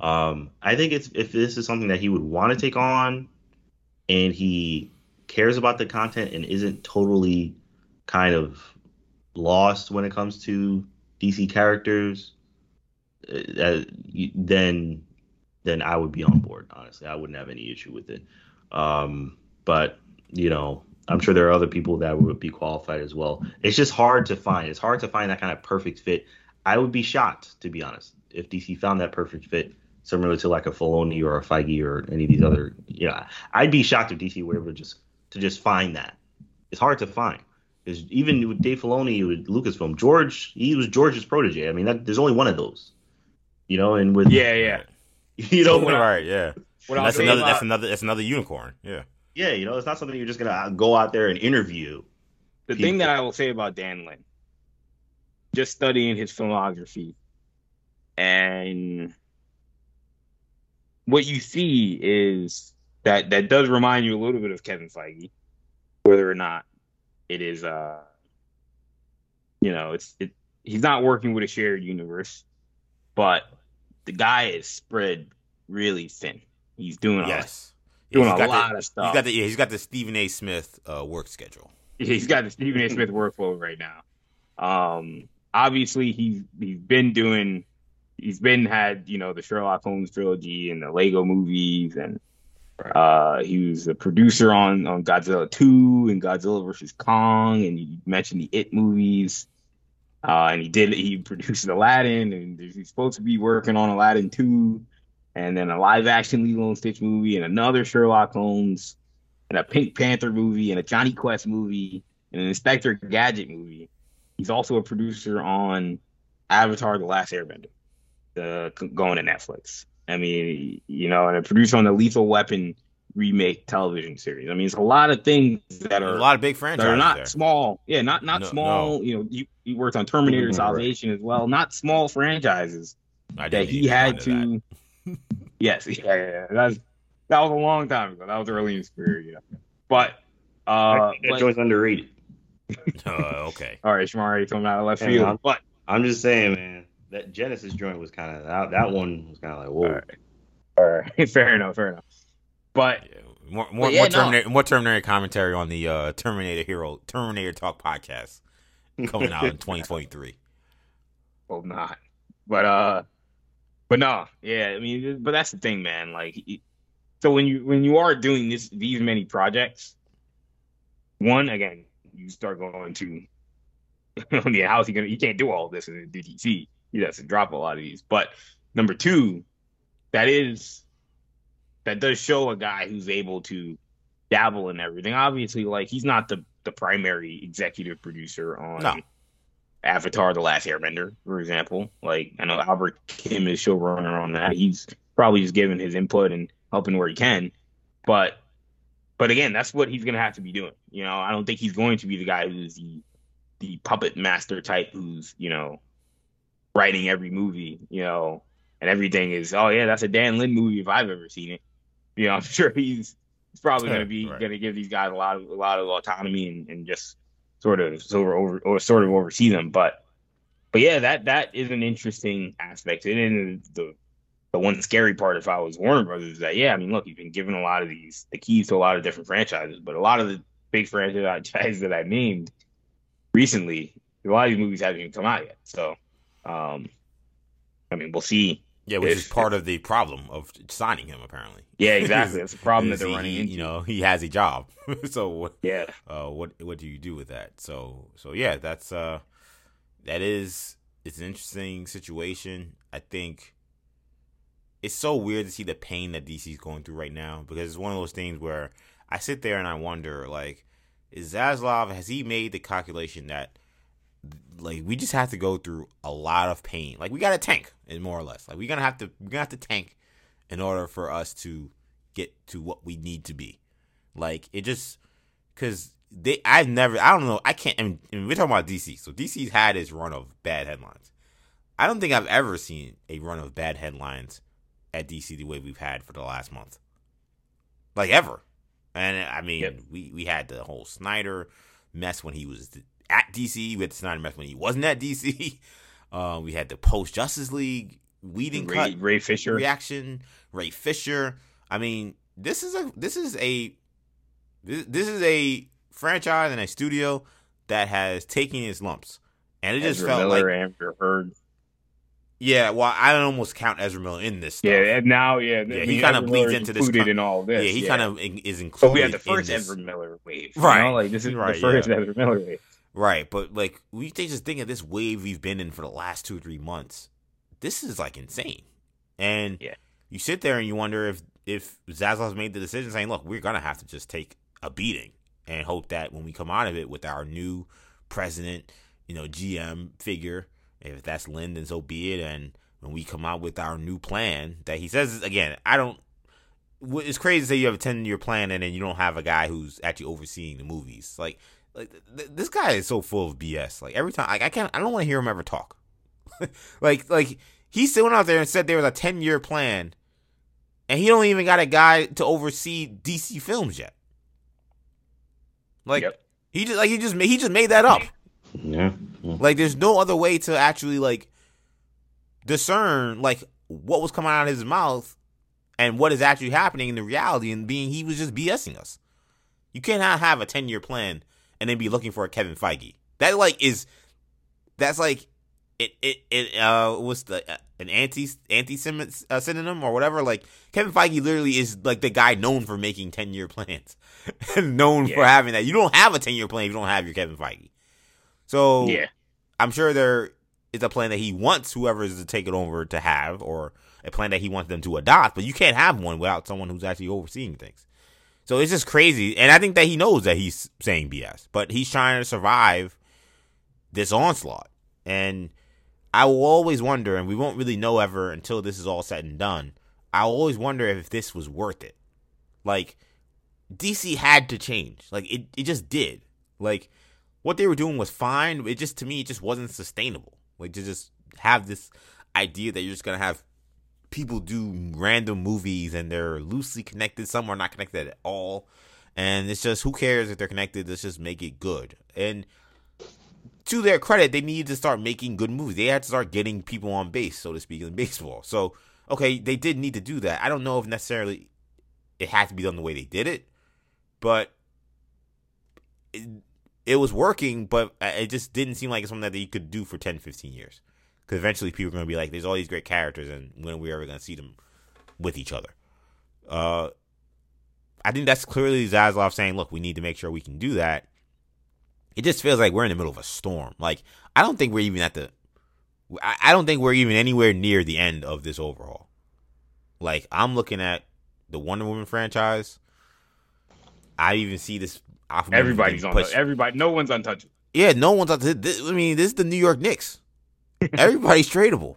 S2: Um, I think it's if this is something that he would want to take on, and he cares about the content and isn't totally kind of lost when it comes to DC characters, uh, then then I would be on board. Honestly, I wouldn't have any issue with it. Um, but you know, I'm sure there are other people that would be qualified as well. It's just hard to find. It's hard to find that kind of perfect fit. I would be shocked, to be honest, if DC found that perfect fit, similar to like a Filoni or a Feige or any of these other. You know, I'd be shocked if DC were able to just to just find that. It's hard to find. Because even with Dave Filoni with Lucasfilm, George, he was George's protege. I mean, that, there's only one of those. You know, and with
S3: Yeah, yeah.
S2: you know,
S3: what I-
S1: right, yeah.
S3: What
S1: that's another.
S3: about-
S1: That's another. That's another unicorn. Yeah.
S2: yeah, you know, it's not something you're just gonna uh, go out there and interview.
S3: The
S2: people.
S3: thing that I will say about Dan Lin, just studying his filmography, and what you see is that that does remind you a little bit of Kevin Feige, whether or not it is, uh, you know, it's it. He's not working with a shared universe, but the guy is spread really thin. He's doing a,
S1: Yes.
S3: doing
S1: he's
S3: a lot
S1: the,
S3: of stuff.
S1: He's got the yeah, he's got the Stephen A. Smith uh, work schedule.
S3: he's got the Stephen A. Smith workflow right now. Um, obviously he's he's been doing he's been had you know the Sherlock Holmes trilogy and the Lego movies and uh he was a producer on on Godzilla 2 and Godzilla versus Kong and you mentioned the It movies. Uh, and he did he produced Aladdin and he's supposed to be working on Aladdin 2 and then a live action Lilo and Stitch movie and another Sherlock Holmes and a Pink Panther movie and a Jonny Quest movie and an Inspector Gadget movie. He's also a producer on Avatar: The Last Airbender, the going to Netflix. I mean, you know, and a producer on the Lethal Weapon remake television series. I mean, it's a lot of things that are
S1: a lot of big
S3: that
S1: franchises
S3: are not
S1: there.
S3: small. Yeah, not not
S1: No,
S3: small. You know, you, you worked on Terminator
S2: Right.
S3: Salvation as well. Not small franchises
S1: I
S3: that he had
S1: mind of
S3: to. yes, yeah, yeah, yeah. That's that was a long time ago. That was early in his career, you know. But uh,
S2: I that
S3: but-
S2: joint's underrated.
S1: that. Uh, okay.
S3: all right, Shamari coming out of left
S2: Yeah,
S3: field.
S2: I'm-
S3: But
S2: I'm just saying, man. That Genesis joint was kind of that, that one was kind of like whoa.
S3: All right. All right. fair enough. Fair enough. But
S1: Yeah, more more,
S3: But yeah,
S1: more,
S3: no.
S1: Terminator, more Terminator commentary on the uh, Terminator Hero Terminator Talk podcast coming out in 2023.
S3: hope not. But uh, but no, yeah. I mean, but that's the thing, man. Like, so when you when you are doing this these many projects, one again, you start going to, yeah, how's he gonna? He can't do all this in the DTC. He has to drop a lot of these. But number two, that is that does show a guy who's able to dabble in everything. Obviously, like he's not the the primary executive producer on
S1: No.
S3: Avatar: The Last Airbender, for example. Like I know Albert Kim is showrunner on that. He's probably just giving his input and helping where he can. But but again, that's what he's gonna have to be doing. You know, I don't think he's going to be the guy who's the the puppet master type who's, you know, writing every movie, you know, and everything is, oh yeah, that's a Dan Lin movie if I've ever seen it. You know, I'm sure he's, he's probably going to be
S1: Right.
S3: going to give these guys a lot of a lot of autonomy and, and just sort of sort of over or sort of oversee them. But but yeah, that that is an interesting aspect. And the the one scary part if I was Warner Brothers is that yeah, I mean, look, you've been given a lot of these the keys to a lot of different franchises, but a lot of the big franchises that I named recently, a lot of these movies haven't even come out yet. So, um, I mean, we'll see.
S1: Yeah, which is
S3: If-
S1: part of the problem of signing him. Apparently.
S3: Yeah, exactly. That's the problem that they're
S1: he-
S3: running into.
S1: You know, he has a job. so what?
S3: Yeah,
S1: uh, what what do you do with that? So so yeah, that's uh that is it's an interesting situation. I think it's so weird to see the pain that DC's going through right now because it's one of those things where I sit there and I wonder like is Zaslav has he made the calculation that like we just have to go through a lot of pain. Like we got to tank, and more or less. Like we're gonna have to we're gonna have to tank in order for us to get to what we need to be. Like it just because they I've never I don't know I can't. I mean, we're talking about DC, so DC's had its run of bad headlines. I don't think I've ever seen a run of bad headlines at DC the way we've had for the last month, like ever. And I mean,
S3: Yep.
S1: we we had the whole Snyder mess when he was at DC. We had the Snyder mess when he wasn't at DC. Uh, we had the post Justice League Whedon
S3: Ray,
S1: cut
S3: Ray Fisher.
S1: reaction. Ray Fisher. I mean, this is a this is a this, this is a franchise and a studio that has taken its lumps, and it just felt
S3: Miller,
S1: like
S3: Amber Heard.
S1: yeah. Well, I almost count Ezra Miller in this. Stuff.
S3: Yeah, and now yeah,
S1: Yeah,
S3: I
S1: he kinda bleeds into this
S3: included
S1: con-
S3: in all this.
S1: yeah, he kind of is included.
S3: But we had the first. Ezra Miller wave,
S1: Right.
S3: You know? Like this is
S1: Right,
S3: the first
S1: yeah.
S3: Ezra Miller wave.
S1: Right, but like we they just think of this wave we've been in for the last two or three months. This is like insane, and
S3: Yeah.
S1: you sit there and you wonder if if Zaslav's made the decision saying, "Look, we're gonna have to just take a beating and hope that when we come out of it with our new president, you know, GM figure, if that's Lin, then so be it, and when we come out with our new plan that he says again, I don't." It's crazy to say you have a ten year plan and then you don't have a guy who's actually overseeing the movies. Like like th- th- this guy is so full of BS. Like every time, like I can't, I don't want to hear him ever talk. like like he still went out there and said there was a ten year plan, and he don't even got a guy to oversee DC films yet. Like
S3: Yep.
S1: he just like he just ma- he just made that up.
S2: Yeah. yeah.
S1: Like there's no other way to actually like discern like what was coming out of his mouth and what is actually happening in the reality and being he was just BSing us. You cannot have a 10 year plan and then be looking for a Kevin Feige. That like is that's like it it it uh what's the uh, an anti anti uh, synonym or whatever like Kevin Feige literally is like the guy known for making 10 year plans and known for having that. You don't have a 10 year plan if you don't have your Kevin Feige. So
S3: Yeah,
S1: I'm sure there is a plan that he wants whoever is to take it over to have, or a plan that he wants them to adopt. But you can't have one without someone who's actually overseeing things. So it's just crazy, and I think that he knows that he's saying BS, but he's trying to survive this onslaught. And I will always wonder, and we won't really know ever until this is all said and done. I will always wonder if this was worth it. Like DC had to change. Like it, it just did. Like what they were doing was fine. It just to me, it just wasn't sustainable. Like to just have this idea that you're just gonna have people do random movies and they're loosely connected. Some are not connected at all, and it's just who cares if they're connected? Let's just make it good. And to their credit, they needed to start making good movies. They had to start getting people on base, so to speak, in baseball. So, okay, they did need to do that. I don't know if necessarily it had to be done the way they did it, but it, it was working, but it just didn't seem like it's something that you could do for 10, 15 years. Because eventually people are going to be like, there's all these great characters, and when are we ever going to see them with each other? Uh, I think that's clearly Zaslav saying, look, we need to make sure we can do that. It just feels like we're in the middle of a storm. Like, I don't think we're even at the, I don't think we're even anywhere near the end of this overhaul. Like, I'm looking at the Wonder Woman franchise. I even see this.
S3: Everybody's on. Everybody, no one's untouchable.
S1: Yeah, no one's untouchable. I mean, this is the New York Knicks. Everybody's tradable.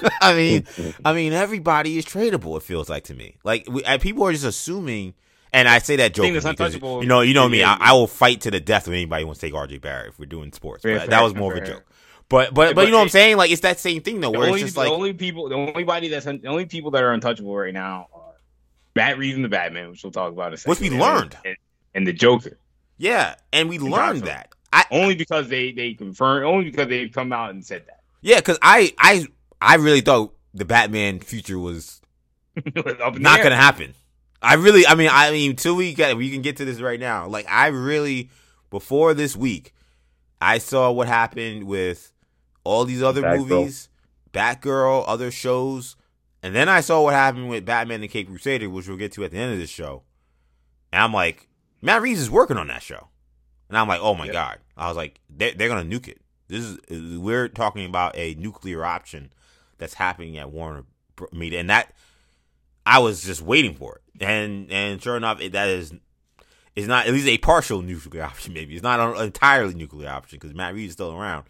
S1: I mean, I mean, everybody is tradable. It feels like to me. Like we, people are just assuming, and I say that joking because you know, you know me. I, I, will fight to the death with anybody who wants to take RJ Barrett if we're doing sports. But that was more of a joke. But but but you know what I'm saying? Like it's that same thing though. Where
S3: only,
S1: it's just like
S3: the only people, the only body that's the only people that are untouchable right now are Matt Reeves and the Batman, which we'll talk about in a second.
S1: Which we learned,
S3: and, and the Joker.
S1: Yeah, and we learned that.
S3: I, only because they they confirmed, only because they've come out and said that.
S1: Yeah, because I I I really thought the Batman future was not going to happen. I really, I mean, I mean, till we get, we can get to this right now. Like, I really, before this week, I saw what happened with all these other Batgirl. movies, Batgirl, other shows, and then I saw what happened with Batman and Caped Crusader, which we'll get to at the end of this show. And I'm like, Matt Reeves is working on that show, and I'm like, oh my god! I was like, they're, they're gonna nuke it. This is we're talking about a nuclear option that's happening at Warner Media, and that I was just waiting for it, and and sure enough, it, that is is not at least a partial nuclear option. Maybe it's not an entirely nuclear option because Matt Reeves is still around.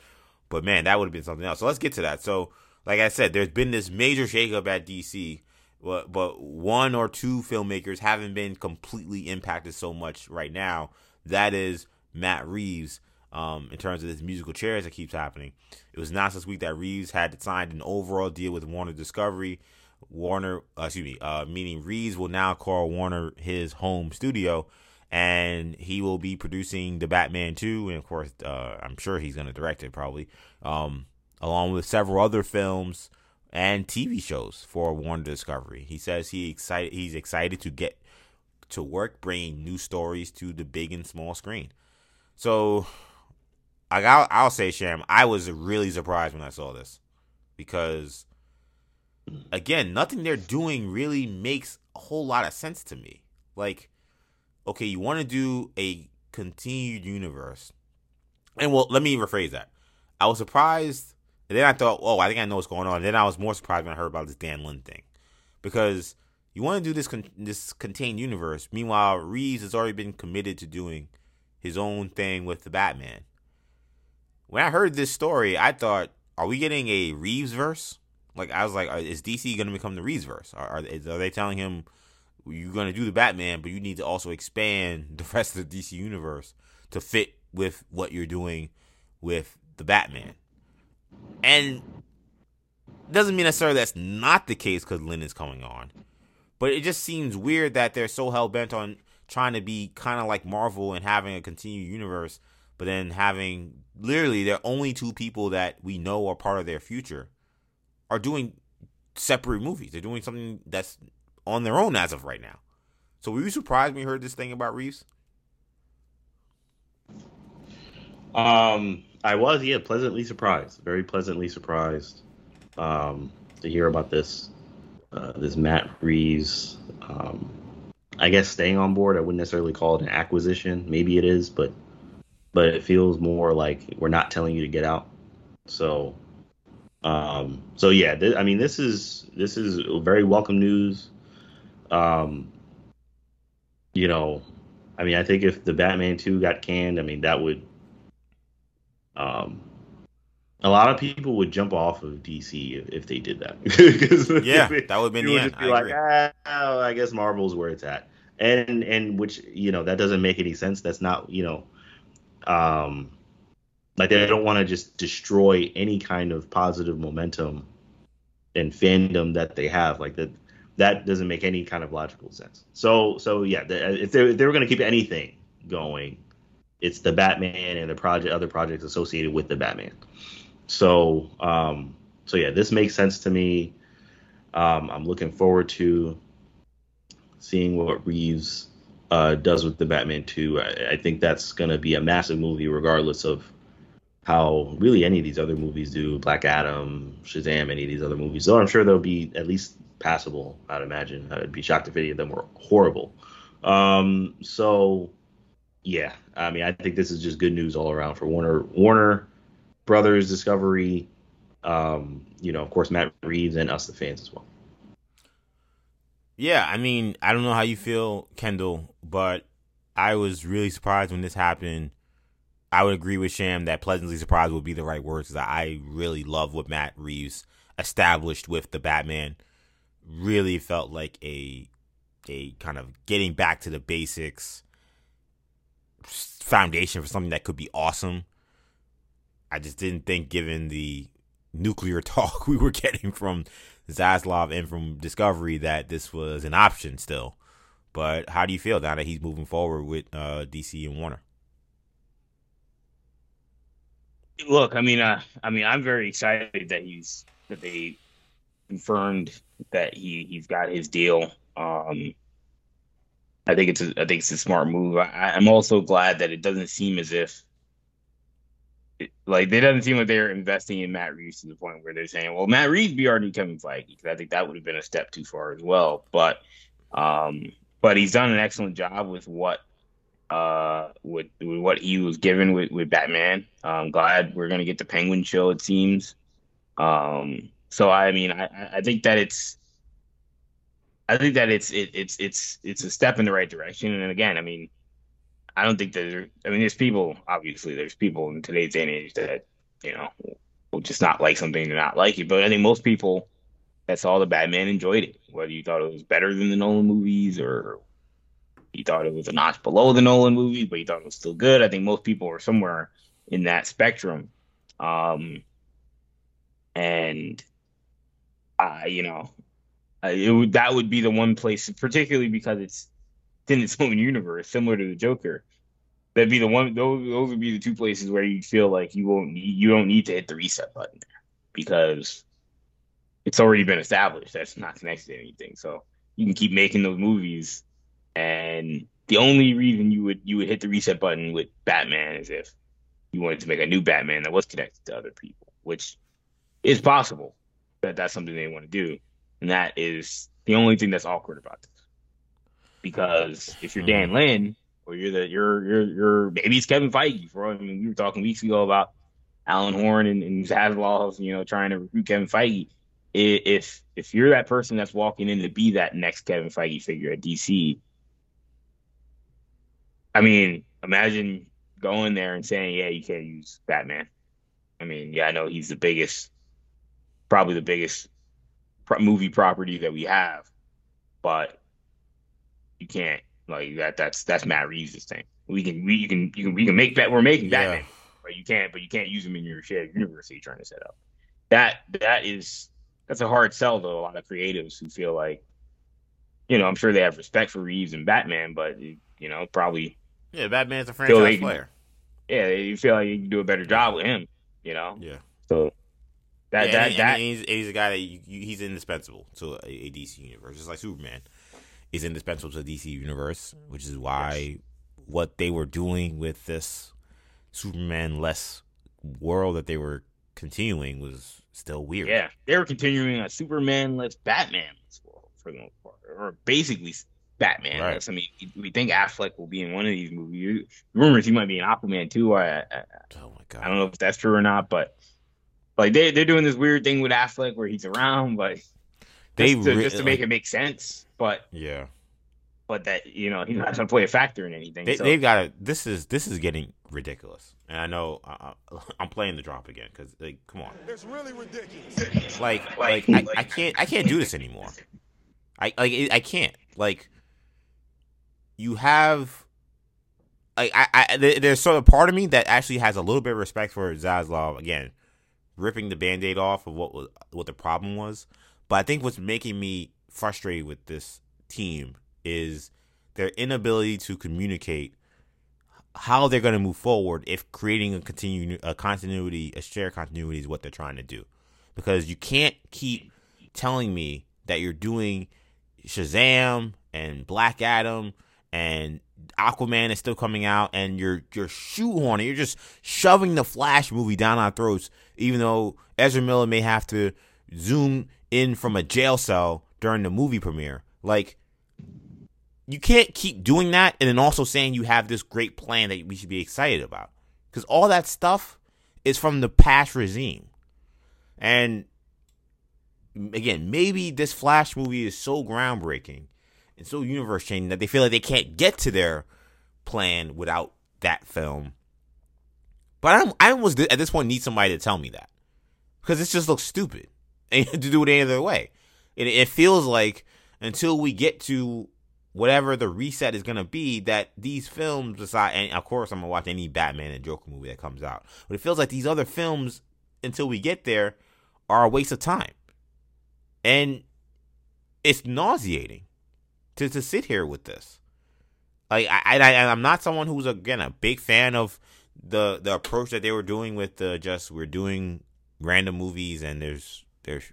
S1: But man, that would have been something else. So let's get to that. So, like I said, there's been this major shakeup at DC, but but one or two filmmakers haven't been completely impacted so much right now. That is Matt Reeves um, in terms of this musical chairs that keeps happening. It was announced this week that Reeves had signed an overall deal with Warner Discovery. Warner, uh, excuse me, uh, meaning Reeves will now call Warner his home studio, and he will be producing the Batman 2, and of course, uh, I'm sure he's going to direct it probably, um, along with several other films and TV shows for Warner Discovery. He says he excited, he's excited to get to work bringing new stories to the big and small screen. So like I'll, I'll say, Sham, I was really surprised when I saw this because, again, nothing they're doing really makes a whole lot of sense to me. Like, okay, you want to do a continued universe, and well, let me rephrase that. I was surprised, and then I thought, oh, I think I know what's going on. And then I was more surprised when I heard about this Dan Lin thing, because you want to do this con- this contained universe. Meanwhile, Reeves has already been committed to doing his own thing with the Batman when I heard this story, I thought, are we getting a Reeves verse? Like I was like, uh, is DC going to become the Reeves verse? Are, are, are they telling him you're going to do the Batman, but you need to also expand the rest of the DC universe to fit with what you're doing with the Batman? And doesn't mean necessarily that's not the case because Lin is coming on, but it just seems weird that they're so hell bent on trying to be kind of like Marvel and having a continued universe but then having literally they're only two people that we know are part of their future are doing separate movies. They're doing something that's on their own as of right now. So were you surprised when you heard this thing about Reeves?
S2: Um, I was, yeah, pleasantly surprised. Very pleasantly surprised um, to hear about this. Uh, this Matt Reeves, um, I guess staying on board. I wouldn't necessarily call it an acquisition. Maybe it is, but but it feels more like we're not telling you to get out. So, um, so yeah, th- I mean, this is this is very welcome news. Um, you know, I mean, I think if the Batman two got canned, I mean, that would, um, a lot of people would jump off of DC if, if they did that.
S1: yeah, that would have been the end.
S2: Be I like, ah, I guess Marvel's where it's at, and and which you know that doesn't make any sense. That's not you know um, like they don't want to just destroy any kind of positive momentum and fandom that they have. Like that, that doesn't make any kind of logical sense. So, so yeah, the, if they if they were going to keep anything going, it's the Batman and the project other projects associated with the Batman. So um, so yeah, this makes sense to me. Um, I'm looking forward to seeing what Reeves uh, does with the Batman 2. I, I think that's going to be a massive movie, regardless of how really any of these other movies do. Black Adam, Shazam, any of these other movies. So I'm sure they'll be at least passable. I'd imagine. I'd be shocked if any of them were horrible. Um, so yeah, I mean, I think this is just good news all around for Warner Warner Brothers Discovery. Um, you know, of course, Matt Reeves and us, the fans, as well.
S1: Yeah, I mean, I don't know how you feel, Kendall, but I was really surprised when this happened. I would agree with Sham that pleasantly surprised would be the right words. That I really love what Matt Reeves established with the Batman. Really felt like a a kind of getting back to the basics foundation for something that could be awesome. I just didn't think, given the nuclear talk we were getting from Zaslav and from Discovery, that this was an option still. But how do you feel now that he's moving forward with uh, DC and Warner?
S3: Look, I mean, uh, I mean, I'm very excited that he's that they confirmed that he he's got his deal. Um, I think it's a, I think it's a smart move. I, I'm also glad that it doesn't seem as if like it doesn't seem like they're investing in Matt Reeves to the point where they're saying, "Well, Matt Reeves be already Kevin Feige," because I think that would have been a step too far as well. But, um, but he's done an excellent job with what, uh, with, with what he was given with with Batman. I'm glad we're gonna get the Penguin show. It seems. Um, so I mean, I I think that it's. I think that it's it, it's it's it's a step in the right direction, and again, I mean, I don't think that there, I mean, there's people, obviously, there's people in today's day and age that, you know, will just not like something to not like it. But I think most people that saw the Batman enjoyed it, whether you thought it was better than the Nolan movies or you thought it was a notch below the Nolan movies, but you thought it was still good. I think most people are somewhere in that spectrum. Um, and, uh, you know, it would, that would be the one place, particularly because it's in its own universe, similar to the Joker. That'd be the one. Those those would be the two places where you feel like you won't need, you don't need to hit the reset button there because it's already been established. That's not connected to anything. So you can keep making those movies, and the only reason you would you would hit the reset button with Batman is if you wanted to make a new Batman that was connected to other people, which is possible. That that's something they want to do, and that is the only thing that's awkward about this because if you're Dan mm-hmm. Lin or you're the you're you're you're maybe it's Kevin Feige. For I mean, we were talking weeks ago about Alan Horn and, and Zaslav, you know, trying to recruit Kevin Feige. If if you're that person that's walking in to be that next Kevin Feige figure at DC, I mean, imagine going there and saying, "Yeah, you can't use Batman." I mean, yeah, I know he's the biggest, probably the biggest movie property that we have, but you can't like that. That's that's Matt Reeves' thing. We can we you can you can we can make that we're making yeah. Batman, but you can't but you can't use them in your shared universe that you're trying to set up. That that is that's a hard sell to a lot of creatives who feel like, you know, I'm sure they have respect for Reeves and Batman, but you know probably
S1: yeah, Batman's a franchise like, player.
S3: Yeah, you feel like you can do a better job with him. You know.
S1: Yeah.
S3: So that
S1: yeah,
S3: that
S1: and,
S3: that
S1: and he's, he's, a guy that you, he's indispensable to a, a DC universe, just like Superman is indispensable to the DC universe, which is why yes. what they were doing with this Superman less world that they were continuing was still weird.
S3: Yeah, they were continuing a Superman less Batman world for the most part, or basically Batman. Right. I mean, we think Affleck will be in one of these movies. Rumors he might be in Aquaman too. I, I, oh my god, I don't know if that's true or not, but like they they're doing this weird thing with Affleck where he's around, but they just to, re- just to make it make sense. But
S1: yeah,
S3: but that you know he's not going to play a factor in anything.
S1: They,
S3: so.
S1: They've got to. This is this is getting ridiculous, and I know uh, I'm playing the drop again because like, come on,
S4: it's really ridiculous.
S1: Like like I, I can't I can't do this anymore. I like I can't like you have like I, I there's sort of part of me that actually has a little bit of respect for Zaslav again, ripping the band-aid off of what was what the problem was. But I think what's making me frustrated with this team is their inability to communicate how they're going to move forward if creating a continue a continuity, a shared continuity is what they're trying to do. Because you can't keep telling me that you're doing Shazam and Black Adam and Aquaman is still coming out and you're you're shoehorning, you're just shoving the Flash movie down our throats, even though Ezra Miller may have to zoom in from a jail cell during the movie premiere. Like you can't keep doing that and then also saying you have this great plan that we should be excited about. Because all that stuff is from the past regime. And again, maybe this Flash movie is so groundbreaking and so universe changing that they feel like they can't get to their plan without that film. But I'm, I almost at this point need somebody to tell me that because this just looks stupid and to do it any other way. It, it feels like until we get to whatever the reset is gonna be, that these films decide. And of course, I'm gonna watch any Batman and Joker movie that comes out. But it feels like these other films, until we get there, are a waste of time, and it's nauseating to to sit here with this. Like I, I I'm not someone who's again a big fan of the the approach that they were doing with the just we're doing random movies and there's there's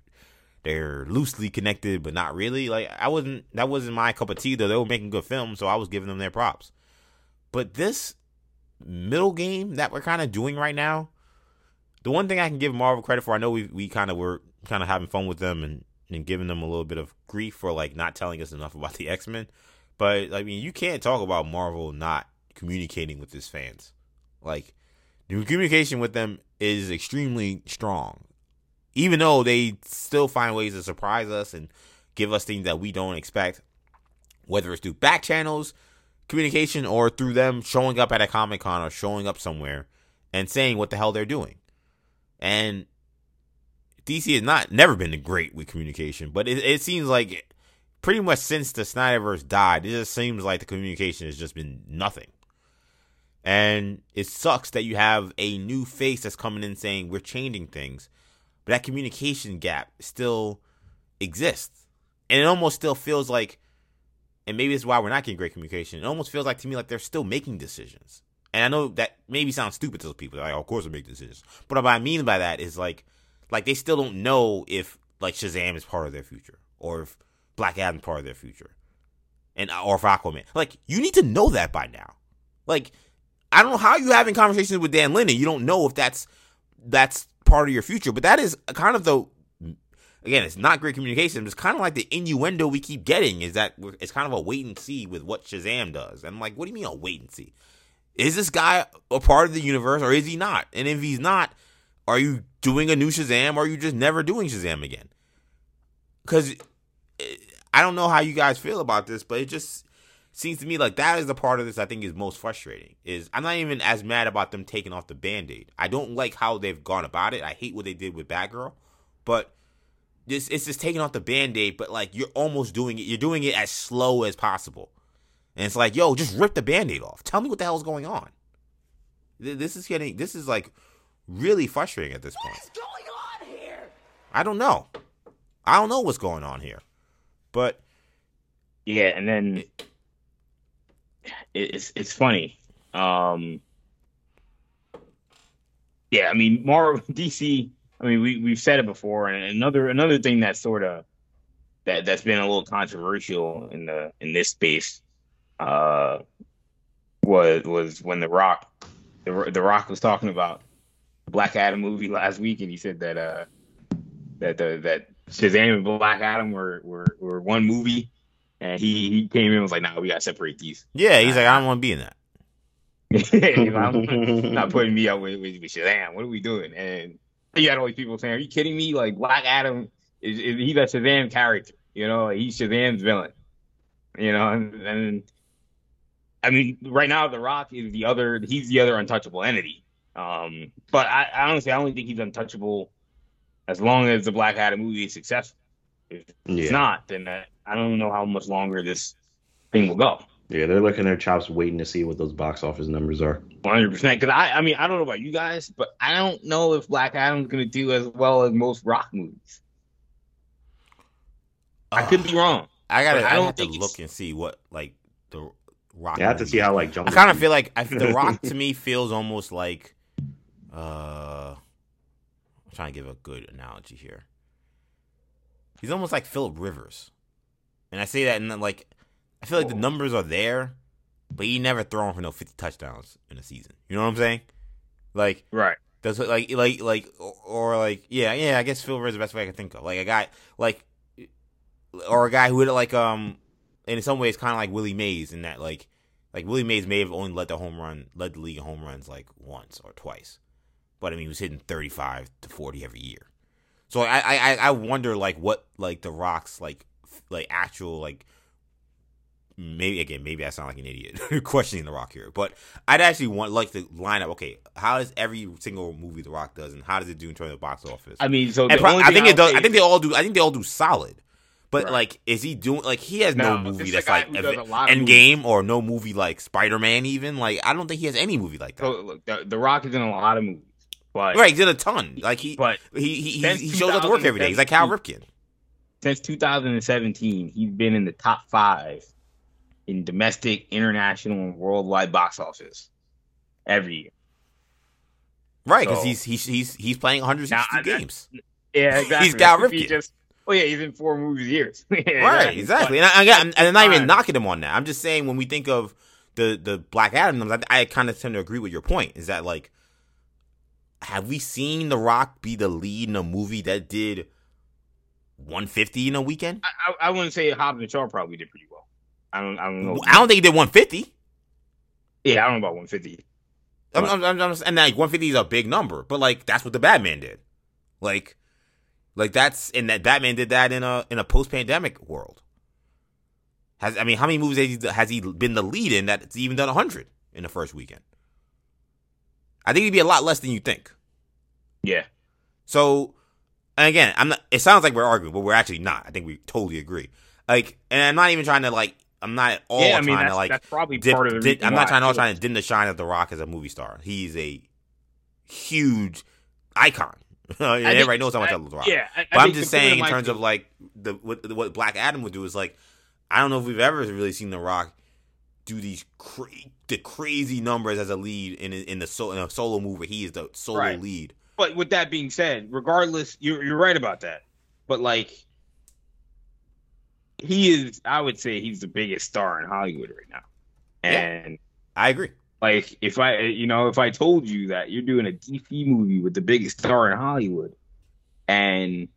S1: they're loosely connected but not really. Like I wasn't that wasn't my cup of tea though. They were making good films, so I was giving them their props. But this middle game that we're kind of doing right now, the one thing I can give Marvel credit for, I know we we kind of were kind of having fun with them and and giving them a little bit of grief for like not telling us enough about the X Men. But I mean, you can't talk about Marvel not communicating with his fans. Like the communication with them is extremely strong even though they still find ways to surprise us and give us things that we don't expect, whether it's through back channels, communication, or through them showing up at a Comic Con or showing up somewhere and saying what the hell they're doing. And DC has not never been great with communication, but it, it seems like pretty much since the Snyderverse died, it just seems like the communication has just been nothing. And it sucks that you have a new face that's coming in saying we're changing things but that communication gap still exists. And it almost still feels like, and maybe it's why we're not getting great communication. It almost feels like to me like they're still making decisions. And I know that maybe sounds stupid to those people. Like, oh, of course they make decisions. But what I mean by that is like, like they still don't know if like Shazam is part of their future or if Black Adam is part of their future, and or if Aquaman. Like you need to know that by now. Like I don't know how you having conversations with Dan Lin. You don't know if that's that's part of your future. But that is kind of the again, it's not great communication. It's kind of like the innuendo we keep getting is that it's kind of a wait and see with what Shazam does. And I'm like, what do you mean a wait and see? Is this guy a part of the universe or is he not? And if he's not, are you doing a new Shazam or are you just never doing Shazam again? Because eh, I don't know how you guys feel about this, but it just seems to me like that is the part of this I think is most frustrating. Is I'm not even as mad about them taking off the band-aid. I don't like how they've gone about it. I hate what they did with Batgirl, but this it's just taking off the band-aid, but like you're almost doing it. You're doing it as slow as possible. And it's like, yo, just rip the band-aid off. Tell me what the hell is going on. This is getting this is like really frustrating at this point.
S4: What is going on here?
S1: I don't know. I don't know what's going on here. But
S3: yeah, and then it's it's funny. Um, yeah, I mean, Marvel, DC. I mean, we we've said it before, and another another thing that sort of that that's been a little controversial in the in this space uh, was was when the Rock the the Rock was talking about the Black Adam movie last week, and he said that uh that the that Shazam and Black Adam were were were one movie, and he he came in and was like, "Nah, we gotta separate these."
S1: yeah, he's like, I don't want to be in that.
S3: I'm not putting me out with, with, with Shazam. What are we doing? And you had all these people saying, "Are you kidding me? Like Black Adam is, is he's a Shazam character? You know, he's Shazam's villain. You know, and, and I mean, right now The Rock is the other. He's the other untouchable entity. Um, but I, I honestly, I only think he's untouchable as long as the Black Adam movie is successful. If
S2: Yeah.
S3: it's not, then I, I don't know how much longer this thing will go.
S2: Yeah, they're licking their chops, waiting to see what those box office numbers are.
S3: One hundred percent. Because I, I mean, I don't know about you guys, but I don't know if Black Adam's gonna do as well as most Rock movies. I could be wrong.
S1: I gotta.
S3: I
S1: I
S3: don't
S1: have to look and see what like the Rock.
S2: You have to see how like
S1: I kind of feel like I, The Rock to me feels almost like. Uh, I'm trying to give a good analogy here. He's almost like Philip Rivers, and I say that and like, I feel like the numbers are there, but he never thrown for no 50 touchdowns in a season. You know what I'm saying? Like
S3: Right.
S1: that's what, like like like or, like yeah yeah I guess Phil Rivers is the best way I can think of like a guy like or a guy who would like um in some ways kind of like Willie Mays in that like like Willie Mays may have only led the home run led the league in home runs like once or twice, but I mean he was hitting thirty five to forty every year. So I I I- wonder like what like the Rocks like like actual like maybe again maybe I sound like an idiot questioning the Rock here, but I'd actually want like to line up. Okay, how does every single movie the Rock does, and how does it do in terms of box office?
S3: I mean, so the
S1: pro- I think it does. I think they all do. I think they all do solid. But
S3: Right.
S1: like, is he doing like he has no,
S3: No,
S1: movie that's like
S3: who does a lot of
S1: Endgame or no movie like Spider Man even like I don't think he has any movie like that.
S3: So look, the, the Rock is in a lot of movies, but
S1: right, he did a ton. Like he
S3: but
S1: he he, he, shows up to work every day. He's like Cal Ripken.
S3: since 2017, he's been in the top five in domestic, international, and worldwide box office every year.
S1: Right, because
S3: So-
S1: he's he's he's he's playing 162
S3: Now,
S1: games.
S3: Yeah, exactly.
S1: He's Cal
S3: If he
S1: Ripken.
S3: Just, oh yeah, he's in four movies a year. Yeah,
S1: right, exactly. And, I, I, and I'm not even
S3: Fine.
S1: knocking him on that. I'm just saying when we think of the the Black Adam, I, I kind of tend to agree with your point. Is that like, have we seen The Rock be the lead in a movie that did 150 in a weekend?
S3: I, I, I wouldn't say Hobbs and Shaw probably did pretty well. I don't, I don't know.
S1: I don't think he did 150.
S3: Yeah, I don't know about 150.
S1: I'm, I'm, I'm, I'm- and like 150 is a big number, but like that's what the Batman did. Like, like that's and that Batman did that in a in a post pandemic world. Has I mean, how many movies has he, has he been the lead in that's even done 100 in the first weekend? I think it'd be a lot less than you think.
S3: Yeah,
S1: So, and again, I'm not. It sounds like we're arguing, but we're actually not. I think we totally agree. Like, and I'm not even trying to like. I'm not at all
S3: yeah. I mean,
S1: trying
S3: that's,
S1: to like
S3: that's probably
S1: dip-
S3: part of the
S1: dip- I'm not trying
S3: I
S1: to
S3: feel
S1: trying to dim the shine of The Rock as a movie star. He's a huge icon.
S3: I think-
S1: everybody knows how much I,
S3: I-
S1: love The Rock.
S3: Yeah, I, I
S1: but I'm just saying, in terms of like the what, what Black Adam would do is like, I don't know if we've ever really seen The Rock do these cra- the crazy numbers as a lead in in the so, in a solo movie. Where he is the solo
S3: Right.
S1: lead.
S3: But with that being said, regardless, you're you're right about that. But like, he is. I would say he's the biggest star in Hollywood right now.
S1: Yeah.
S3: And
S1: I agree.
S3: like, if I, you know, if I told you that you're doing a DC movie with the biggest star in Hollywood, and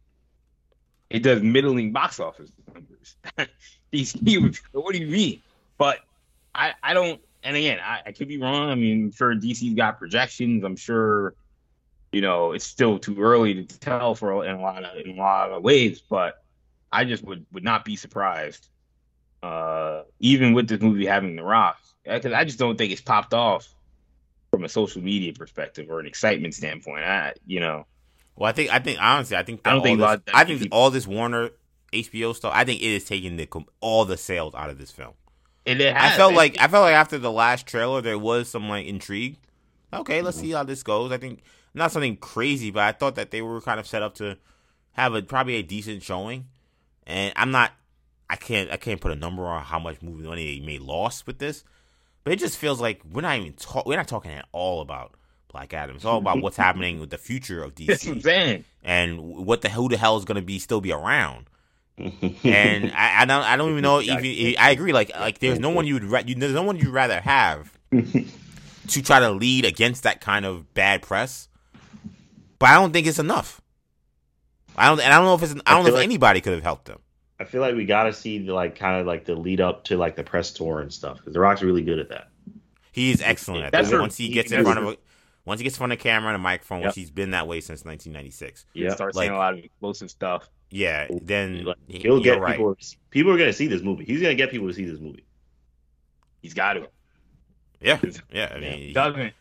S3: it does middling box office numbers, DC would. What do you mean? But I, I don't. And again, I, I could be wrong. I mean, I'm sure DC's got projections. I'm sure you know, it's still too early to tell for in a lot of in a lot of ways, but I just would would not be surprised, uh, even with this movie having The Rock, because I just don't think it's popped off from a social media perspective or an excitement standpoint. I, you know,
S1: Well, I think I think honestly, I think
S3: I don't think
S1: this, I think all this Warner HBO stuff. I think it is taking the all the sales out of this film.
S3: And it
S1: I
S3: has,
S1: felt
S3: it-
S1: like I felt like after the last trailer there was some like intrigue. Okay, let's see how this goes. I think not something crazy, but I thought that they were kind of set up to have a probably a decent showing. And I'm not I can't I can't put a number on how much movie money they made lost with this. But it just feels like we're not even talk we're not talking at all about Black Adam. It's all about what's happening with the future of
S3: that's what I'm
S1: DC
S3: saying.
S1: and what the who the hell is going to be still be around and I, I don't I don't even know if I agree. Like like there's no one you would ra- you, there's no one you'd rather have to try to lead against that kind of bad press. But I don't think it's enough. I don't and I don't know if it's I
S2: I
S1: don't know if
S2: like-
S1: anybody could have helped them.
S2: I feel like we got to see the like kind of like the lead up to like the press tour and stuff because The Rock's really good at that.
S1: He is excellent at
S3: That's
S1: that.
S3: true.
S1: Once he
S3: He-
S1: gets in front of a once he gets in front of the camera and a microphone,
S3: Yep.
S1: which he's been that way since 1996.
S3: You
S2: Yeah,
S3: start
S1: like-
S3: seeing a lot of explosive stuff.
S1: Yeah, then
S2: Like,
S1: he-
S2: he'll
S1: you're
S2: get
S1: right.
S2: people. People are gonna see this movie. He's gonna get people to see this movie.
S3: He's got to.
S1: Yeah, yeah. I mean,
S2: Yeah.
S1: he-
S3: Doesn't.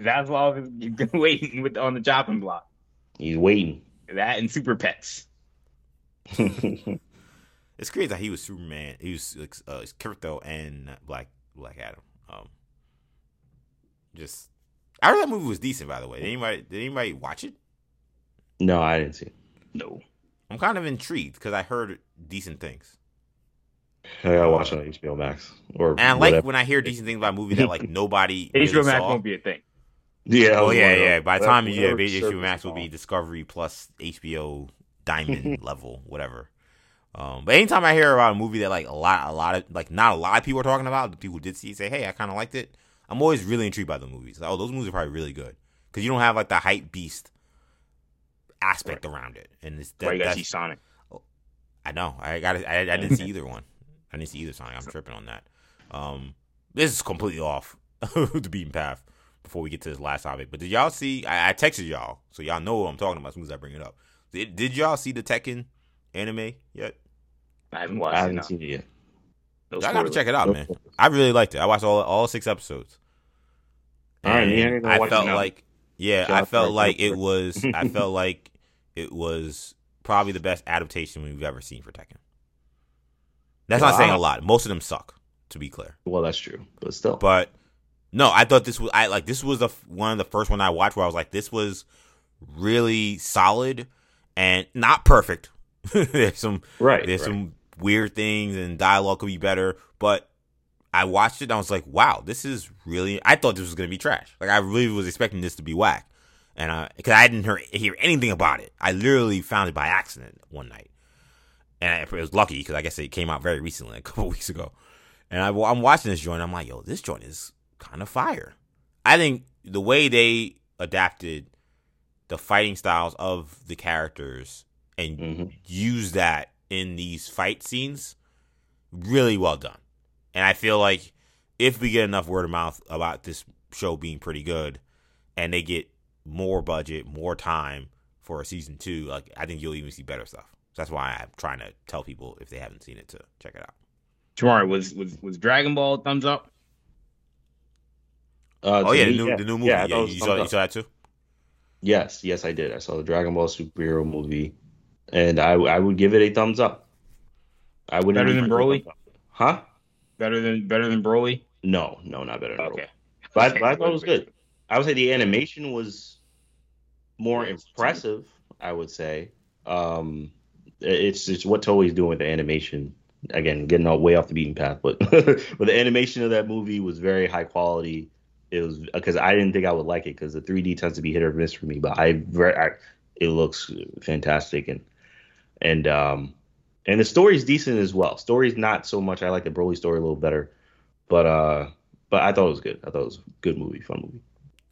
S3: Zaslav is been waiting with on the chopping block.
S2: He's waiting.
S3: That and Super Pets.
S1: It's crazy that he was Superman. He was like, uh, Krypto and Black Black Adam. Um, just I heard that movie was decent. By the way, did anybody did anybody watch it?
S2: no, I didn't see. It.
S3: No.
S1: I'm kind of intrigued because I heard decent things.
S2: I gotta watch it on HBO Max or
S1: And I like
S2: whatever.
S1: when I hear decent things about a movie that like nobody really
S3: HBO Max
S1: saw.
S3: won't be a thing.
S2: Yeah.
S1: Oh
S2: was
S1: yeah,
S2: wondering.
S1: yeah. By the
S2: Whatever-
S1: time yeah,
S2: whatever
S1: HBO
S2: service
S1: Max will be. Discovery plus HBO Diamond level, whatever. Um, but anytime I hear about a movie that like a lot, a lot of like not a lot of people are talking about, the people who did see it say, "Hey, I kind of liked it." I'm always really intrigued by the movies. Like, oh, those movies are probably really good because you don't have like the hype beast aspect around it, and it's
S3: That's why
S1: that,
S3: you got to see Sonic.
S1: I know. I got. I, I didn't see either one. I didn't see either Sonic. I'm tripping on that. Um, this is completely off the beaten path. Before we get to this last topic, but did y'all see? I, I texted y'all, so y'all know what I'm talking about as soon as I bring it up. Did, did y'all see the Tekken anime yet?
S3: I haven't watched
S2: I haven't
S3: No.
S2: seen it yet.
S3: No
S1: I gotta check it out,
S2: No
S1: man.
S2: spoilers.
S1: I really liked it. I watched all all six episodes.
S2: All right,
S1: And
S2: me, I
S1: I
S2: watch it
S1: felt
S2: now.
S1: like, yeah,
S2: Shout
S1: I felt like it was. I felt like it was probably the best adaptation we've ever seen for Tekken. That's not saying a lot. Most of them suck, to be clear.
S2: Well, that's true, but still.
S1: But no, I thought this was I like this was the one of the first one I watched where I was like, this was really solid and not perfect. there's some
S2: right.
S1: there's
S2: right.
S1: some weird things and dialogue could be better, but I watched it and I was like, wow, this is really. I thought this was gonna be trash. Like I really was expecting this to be whack, and I because I didn't hear, hear anything about it. I literally found it by accident one night, and I, it was lucky because I guess it came out very recently, like a couple weeks ago. And I, I'm watching this joint. I'm like, yo, this joint is kind of fire. I think the way they adapted the fighting styles of the characters and
S2: Mhm.
S1: use that in these fight scenes, really well done. And I feel like if we get enough word of mouth about this show being pretty good, and they get more budget, more time for a season two, like I think you'll even see better stuff. So that's why I'm trying to tell people if they haven't seen it to check it out.
S3: Tomorrow was was was Dragon Ball thumbs up.
S2: Uh,
S1: Oh
S2: to
S1: yeah, the
S2: me,
S1: new the new movie.
S2: Yeah,
S1: Yeah,
S2: thought it was
S1: you saw you saw that too.
S2: Yes, yes, I did. I saw the Dragon Ball superhero movie, and I I would give it a thumbs up. I wouldn't
S3: Better than Broly?
S2: Huh?
S3: Better than better than Broly.
S2: No, no, not better than Broly.
S3: Okay.
S2: But I, but I thought it was good. I would say the animation was more impressive. I would say um, it's it's what Toei's doing with the animation. Again, getting all way off the beaten path, but but the animation of that movie was very high quality. It was because I didn't think I would like it because the 3D tends to be hit or miss for me. But I very I, it looks fantastic and and um and the story's decent as well. Story's not so much. I like the Broly story a little better, but uh but I thought it was good. I thought it was a good movie, fun movie.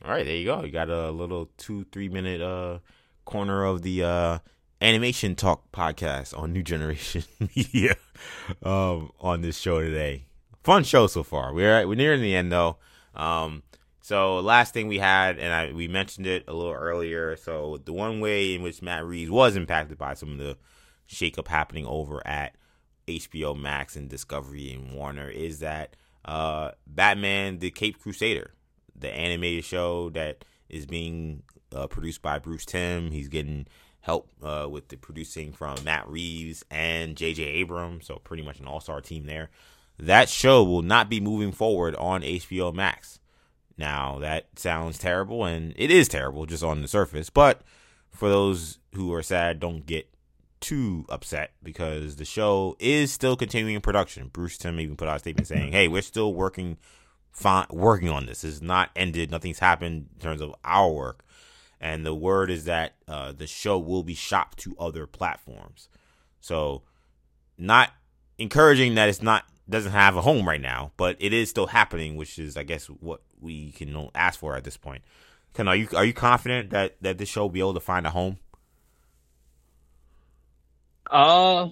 S1: All right, there you go. You got a little two, three minute uh corner of the uh animation talk podcast on New Generation Media um on this show today. Fun show so far. We're we're nearing the end though. Um so last thing we had, and I we mentioned it a little earlier. So the one way in which Matt Reeves was impacted by some of the shakeup happening over at HBO Max and Discovery and Warner is that uh, Batman: The Caped Crusader, the animated show that is being uh, produced by Bruce Timm. He's getting help uh, with the producing from Matt Reeves and J.J. Abrams, so pretty much an all-star team there. That show will not be moving forward on HBO Max. Now that sounds terrible, and it is terrible just on the surface. But for those who are sad, don't get too upset because the show is still continuing production. Bruce Timm even put out a statement saying, "Hey, we're still working, fine, working on this. It's not ended. Nothing's happened in terms of our work." And the word is that uh, the show will be shopped to other platforms. So, not encouraging that it's not doesn't have a home right now, but it is still happening, which is, I guess, what we can ask for at this point. Ken, are you are you confident that that this show will be able to find a home?
S3: Uh,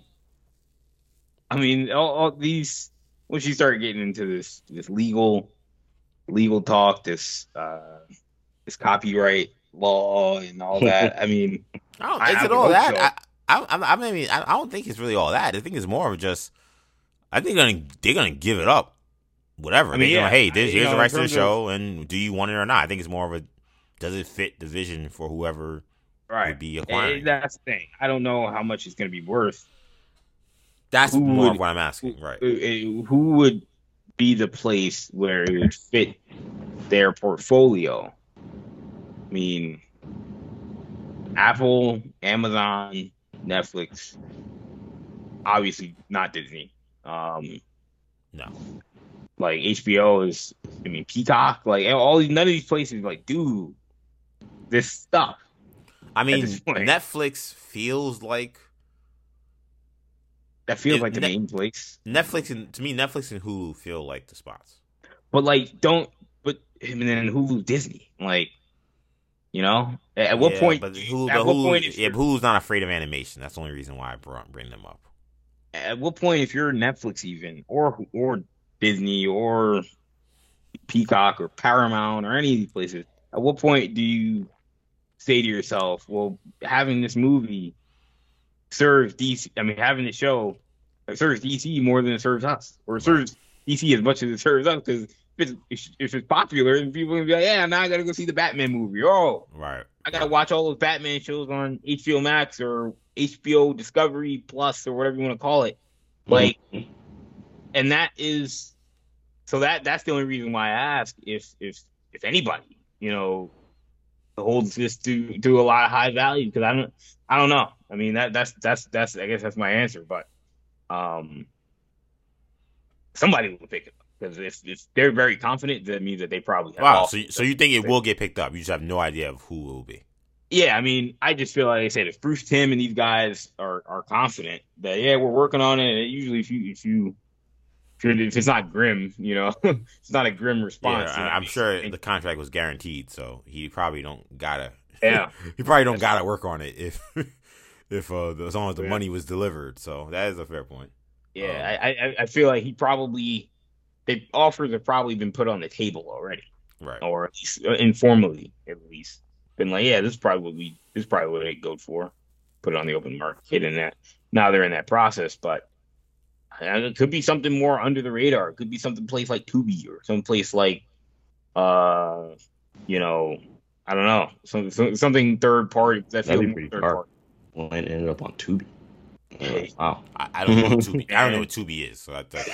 S3: I mean, all, all these once you start getting into this this legal legal talk, this uh, this copyright law and all that. I mean,
S1: I don't,
S3: I-
S1: is
S3: I
S1: it
S3: would
S1: all that?
S3: so.
S1: I, I, I, I mean, I, I don't think it's really all that. I think it's more of just, I think they're gonna they're gonna give it up, whatever.
S3: I mean, yeah,
S1: gonna, hey, this,
S3: you
S1: here's
S3: know,
S1: the
S3: in
S1: rights to the
S3: terms of-
S1: show, and do you want it or not? I think it's more of a, does it fit the vision for whoever
S3: right?
S1: would be
S3: Eh,
S1: acquiring?
S3: That's the thing. I don't know how much it's going to be worth.
S1: That's
S3: who
S1: more of
S3: would-
S1: what I'm asking, right?
S3: Uh, Who would be the place where it would fit their portfolio? I mean, Apple, Amazon, Netflix, obviously not Disney. Um,
S1: No.
S3: like HBO is, I mean, Peacock, like all these, none of these places, like, dude, this stuff.
S1: I mean. Netflix feels like
S3: That feels
S1: It-
S3: like the
S1: ne-
S3: main place.
S1: Netflix and to me, Netflix and Hulu feel like the spots.
S3: But like, don't. But and then Hulu, Disney, like, you know, at, at what
S1: Yeah,
S3: point?
S1: But Hulu,
S3: at
S1: but
S3: what
S1: Hulu,
S3: point?
S1: Yeah, but Hulu's not afraid of animation. That's the only reason why I brought bring them up.
S3: at what point, if you're Netflix, even or or Disney or Peacock or Paramount or any of these places, at what point do you say to yourself, "Well, having this movie serves DC. I mean, having the show serves DC more than it serves us, or serves DC as much as it serves us." Because if it's, if it's popular, and people gonna be like, "Yeah, now I gotta go see the Batman movie." Oh,
S1: Right.
S3: I gotta watch all those Batman shows on HBO Max or HBO Discovery Plus or whatever you want to call it. Mm-hmm. Like, and that is so that that's the only reason why I ask if if if anybody you know holds this to do a lot of high value because I don't I don't know. I mean that that's that's that's I guess that's my answer, but um somebody will pick it up because if if they're very confident, that means that they probably have
S1: Wow. So, so you think it will get picked up? You just have no idea of who it will be.
S3: Yeah, I mean, I just feel like I said if Bruce Timm and these guys are are confident that yeah, we're working on it. And usually, if you if you if, it's not grim, you know, it's not a grim response.
S1: Yeah,
S3: you know,
S1: I'm sure the contract was guaranteed, so he probably don't gotta.
S3: Yeah.
S1: he probably don't gotta work on it if if uh, as long as the
S3: Yeah.
S1: money was delivered. So that is a fair point.
S3: Yeah, I, I I feel like he probably the offers have probably been put on the table already,
S1: Right.
S3: or at least uh, informally at least been like, yeah, this is probably what we this is probably what they go for, put it on the open market, and that now they're in that process, but. Uh, It could be something more under the radar. It could be something place like Tubi or some place like, uh, you know, I don't know, some, some something third party. That's
S2: That'd be pretty
S3: third
S2: dark.
S3: party.
S2: Well, it ended up on Tubi. Uh, wow.
S1: I, I don't know what Tubi. I don't know what Tubi is. So that, that's.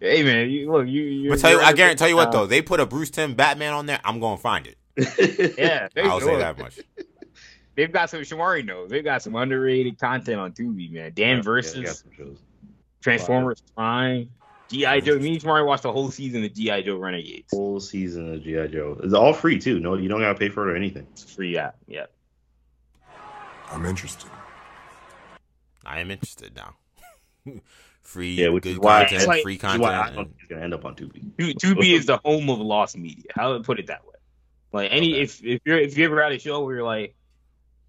S3: Hey man, you, look, you. you
S1: But tell you,
S3: you're
S1: I
S3: right.
S1: guarantee you what though, they put a Bruce Timm Batman on there. I'm gonna find it.
S3: Yeah,
S1: I'll say that much.
S3: They've got some Shamari knows. They've got some underrated content on Tubi, man. Dan
S2: Yeah,
S3: versus
S2: yeah, got some.
S3: Transformers Prime, GI Joe. Me and Shamari watched the whole season of GI Joe Renegades.
S2: Whole season of GI Joe. It's all free too. No, you don't gotta pay for it or anything.
S3: It's free app. Yeah.
S4: I'm interested.
S1: I am interested now. free,
S2: Yeah, which
S1: good
S2: is why-
S1: content,
S3: It's like-
S1: free
S2: Which is why I
S1: content.
S2: don't think it's gonna end up on Tubi.
S3: Tu- Tubi is the home of lost media. I would put it that way. Like any
S1: Okay.
S3: if if you're if you ever had a show where you're like,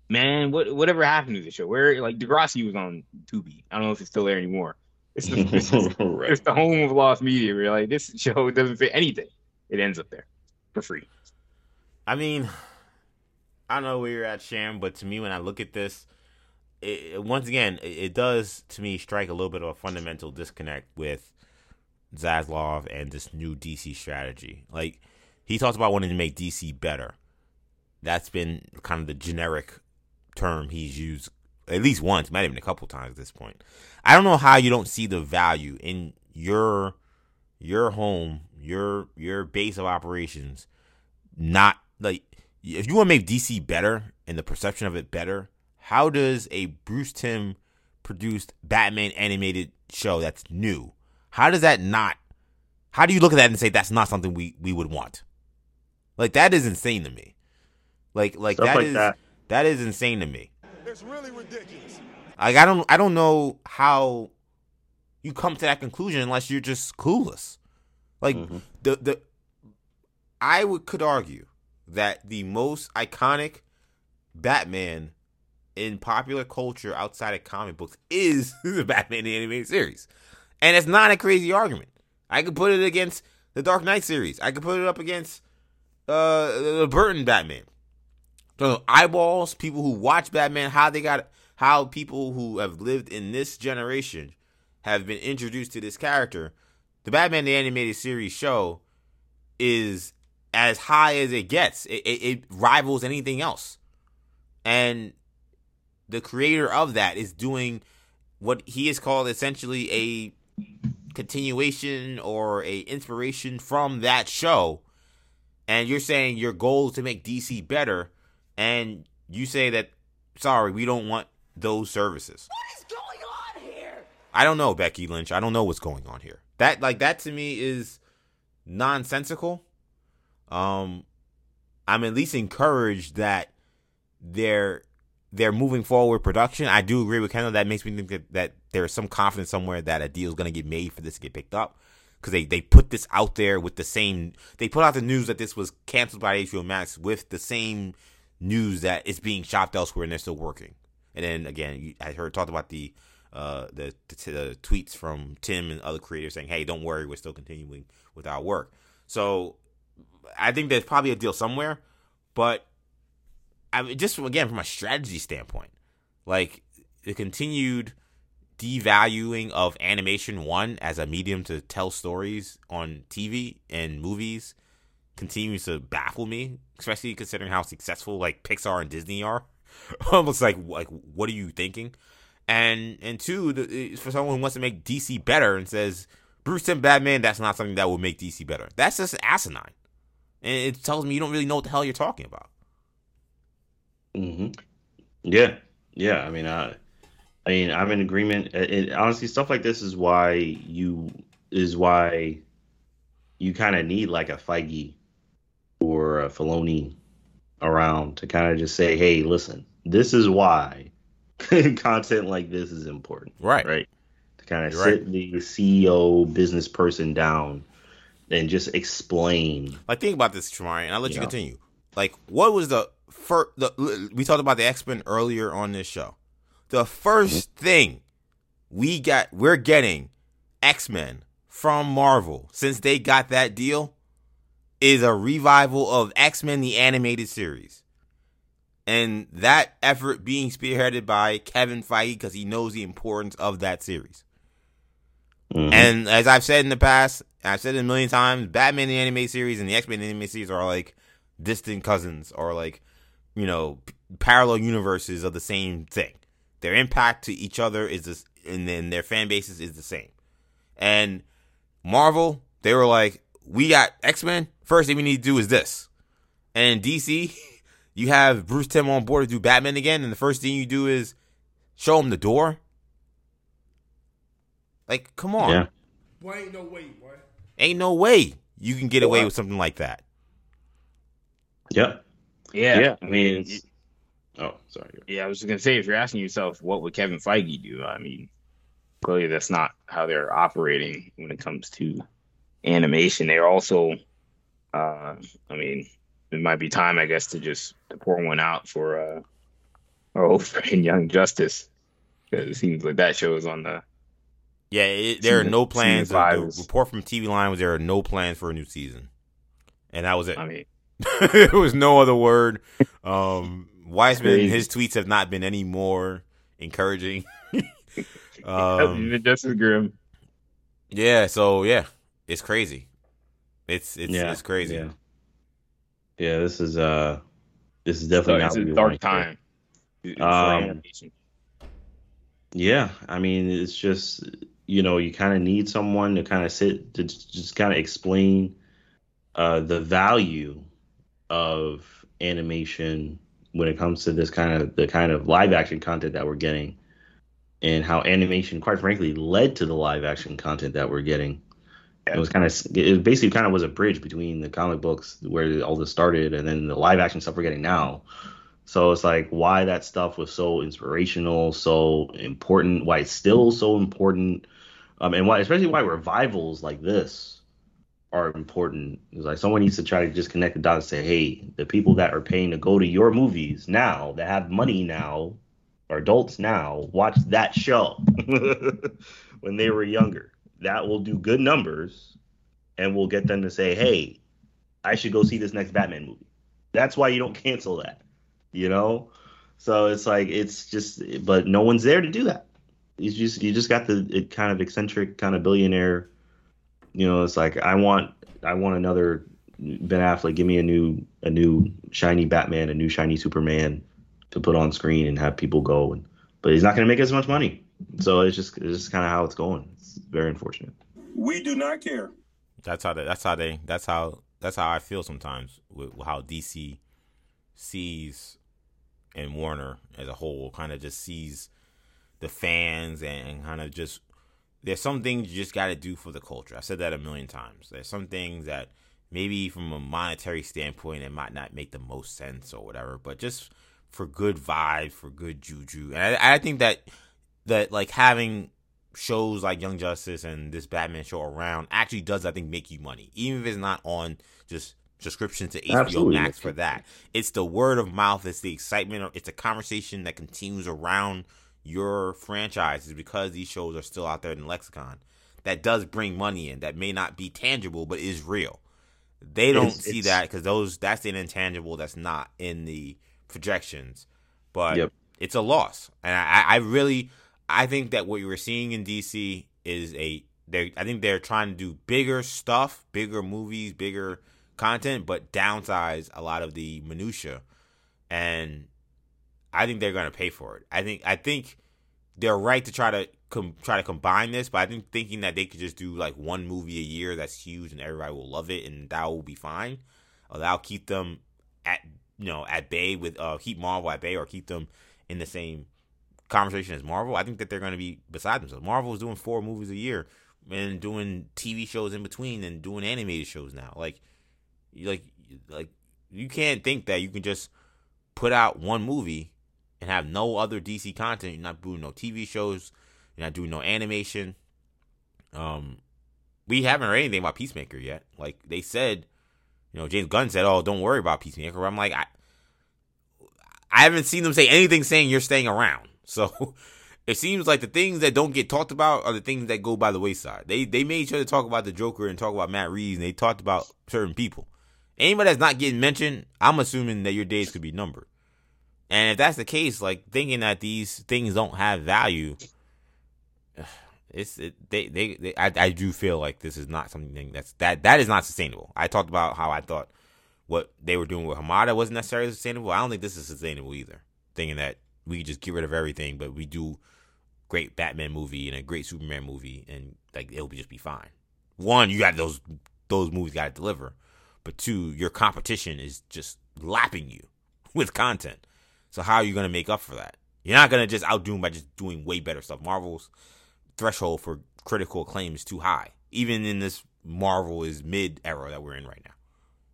S3: man, what whatever happened to the show? Where like Degrassi was on Tubi. I don't know if it's still there anymore. It's the, it's,
S2: right.
S3: it's the home of lost media. Where like, this show doesn't fit anything. It ends up there for free.
S1: I mean, I don't know where you're at, Sham, but to me, when I look at this, it- once again, it, it does to me strike a little bit of a fundamental disconnect with Zaslav and this new DC strategy. Like he talks about wanting to make DC better. That's been kind of the generic term he's used at least once, might even a couple times at this point. I don't know how you don't see the value in your your home, your your base of operations not like if you want to make DC better and the perception of it better, how does a Bruce Timm produced Batman animated show that's new? How does that not? How do you look at that and say that's not something we we would want? Like that is insane to me. Like like
S2: Stuff
S1: that
S2: like
S1: is
S2: that.
S1: That is insane to me.
S4: It's really ridiculous.
S1: Like I don't I don't know how you come to that conclusion unless you're just clueless. Like
S2: Mhm.
S1: the the I would could argue that the most iconic Batman in popular culture outside of comic books is the Batman the animated series. And it's not a crazy argument. I could put it against the Dark Knight series. I could put it up against uh the Burton Batman. Eyeballs, people who watch Batman, how they got how people who have lived in this generation have been introduced to this character. The Batman the animated series show is as high as it gets. It, it, it rivals anything else. And the creator of that is doing what he has called essentially a continuation or a inspiration from that show. And you're saying your goal is to make DC better, and you say that sorry, we don't want those services.
S5: What is going on here?
S1: I don't know, Becky Lynch. I don't know what's going on here. That like that to me is nonsensical. Um, I'm at least encouraged that they're they're moving forward production. I do agree with Kendall. That makes me think that, that there's some confidence somewhere that a deal is going to get made for this to get picked up because they, they put this out there with the same. They put out the news that this was canceled by HBO Max with the same news that it's being shopped elsewhere and they're still working. And then again, I heard talked about the uh, the, the, the tweets from Timm and other creators saying, "Hey, don't worry, we're still continuing with our work." So I think there's probably a deal somewhere, but I just again from a strategy standpoint, like the continued devaluing of animation one as a medium to tell stories on TV and movies continues to baffle me, especially considering how successful like Pixar and Disney are. Almost like like what are you thinking? And and two, the, for someone who wants to make DC better and says Bruce and Batman, that's not something that will make DC better. That's just asinine, and it tells me you don't really know what the hell you're talking about.
S2: hmm Yeah, yeah. I mean, I, I mean, I'm in agreement. It, it- honestly, stuff like this is why you is why you kind of need like a Feige or a Filoni around to kind of just say, "Hey, listen, this is why content like this is important."
S1: Right.
S2: Right. To kind of
S1: You're
S2: sit the CEO business person down and just explain.
S1: Like think about this, Shamari, and I'll let you
S2: Yeah.
S1: continue. Like, what was the first? The we talked about the X Men earlier on this show. The first mm-hmm. thing we got, we're getting X Men from Marvel since they got that deal is a revival of X Men the animated series, and that effort being spearheaded by Kevin Feige because he knows the importance of that series.
S2: Mhm.
S1: And as I've said in the past, I've said it a million times, Batman the animated series and the X Men animated series are like distant cousins or like, you know, parallel universes of the same thing. Their impact to each other is this, and then their fan bases is the same. And Marvel, they were like, we got X Men. First thing we need to do is this. And DC, you have Bruce Timm on board to do Batman again, and the first thing you do is show him the door. Like, come on.
S2: Yeah.
S4: Boy, ain't no way, boy.
S1: Ain't no way you can get away with something like that.
S2: Yep.
S3: Yeah,
S2: Yeah. I mean, it's- oh, sorry.
S3: Yeah, I was just gonna say, if you're asking yourself, what would Kevin Feige do? I mean, clearly that's not how they're operating when it comes to animation. They're also, uh, I mean, it might be time, I guess, to just to pour one out for uh, our old friend Young Justice, because it seems like that show is on the.
S1: Yeah, it, there are no plans.
S3: season
S1: The, the report from TV Line was there are no plans for a new season, and that was it.
S3: I mean,
S1: there was no other word. Um, Weisman, his tweets have not been any more encouraging. um,
S3: Justice Grim.
S1: yeah, so yeah, it's crazy. It's it's
S2: yeah,
S1: it's crazy.
S2: Yeah. yeah, this is uh, this is
S3: So
S2: definitely
S3: it's
S2: not
S3: a
S2: what
S3: dark time. for
S2: Um,
S3: animation.
S2: Yeah, I mean, it's just you know, you kind of need someone to kind of sit to just kind of explain uh, the value of animation when it comes to this kind of the kind of live action content that we're getting, and how animation, quite frankly, led to the live action content that we're getting. It was kind of it basically kind of was a bridge between the comic books where all this started and then the live action stuff we're getting now. So it's like why that stuff was so inspirational, so important, why it's still so important, um, and why especially why revivals like this are important. It's like someone needs to try to just connect the dots and say, hey, the people that are paying to go to your movies now, that have money now, or adults now, watch that show when they were younger. That will do good numbers, and will get them to say, hey, I should go see this next Batman movie. That's why you don't cancel that you know? So it's like it's just but no one's there to do that. You just you just got the kind of eccentric kind of billionaire you know it's like i want i want another ben affleck give me a new a new shiny batman a new shiny superman to put on screen and have people go and but he's not going to make as much money so it's just it's just kind of how it's going it's very unfortunate
S4: We do not care.
S1: That's how they, that's how they that's how that's how I feel sometimes with how DC sees and Warner as a whole kind of just sees the fans and kind of just there's some things you just got to do for the culture. I said that a million times. There's some things that maybe from a monetary standpoint it might not make the most sense or whatever, but just for good vibe, for good juju. And I, I think that that like having shows like Young Justice and this Batman show around actually does I think make you money, even if it's not on just subscription to HBO
S2: Absolutely.
S1: Max for that. It's the word of mouth. It's the excitement. It's a conversation that continues around your franchises because these shows are still out there in the lexicon. That does bring money in. That may not be tangible, but is real. They don't
S2: It's-
S1: see
S2: it's-
S1: that because those that's an intangible that's not in the projections. But
S2: Yep.
S1: it's a loss, and I, I really I think that what you were seeing in DC is a they I think they're trying to do bigger stuff, bigger movies, bigger content, but downsize a lot of the minutia, and I think they're going to pay for it. I think I think they're right to try to com- try to combine this, but I think thinking that they could just do like one movie a year that's huge and everybody will love it and that will be fine. Or that'll keep them at you know at bay with uh keep Marvel at bay or keep them in the same conversation as Marvel. I think that they're going to be beside themselves. Marvel is doing four movies a year and doing TV shows in between and doing animated shows now. Like, like, like you can't think that you can just put out one movie and have no other DC content. You're not doing no TV shows. You're not doing no animation. Um, we haven't heard anything about Peacemaker yet. Like they said, you know, James Gunn said, "Oh, don't worry about Peacemaker." I'm like, I, I haven't seen them say anything saying you're staying around. So it seems like the things that don't get talked about are the things that go by the wayside. They they made sure to talk about the Joker and talk about Matt Reeves, and they talked about certain people. Anybody that's not getting mentioned, I'm assuming that your days could be numbered. And if that's the case, like thinking that these things don't have value, it's it, they, they they I, I do feel like this is not something that's that that is not sustainable. I talked about how I thought what they were doing with Hamada wasn't necessarily sustainable. I don't think this is sustainable either. Thinking that we just get rid of everything, but we do great Batman movie and a great Superman movie, and like it'll just be fine. One, you got those those movies got to deliver, but two, your competition is just lapping you with content. So how are you gonna make up for that? You're not gonna just outdo them by just doing way better stuff. Marvel's threshold for critical acclaim is too high, even in this Marvel is mid era that we're in right now.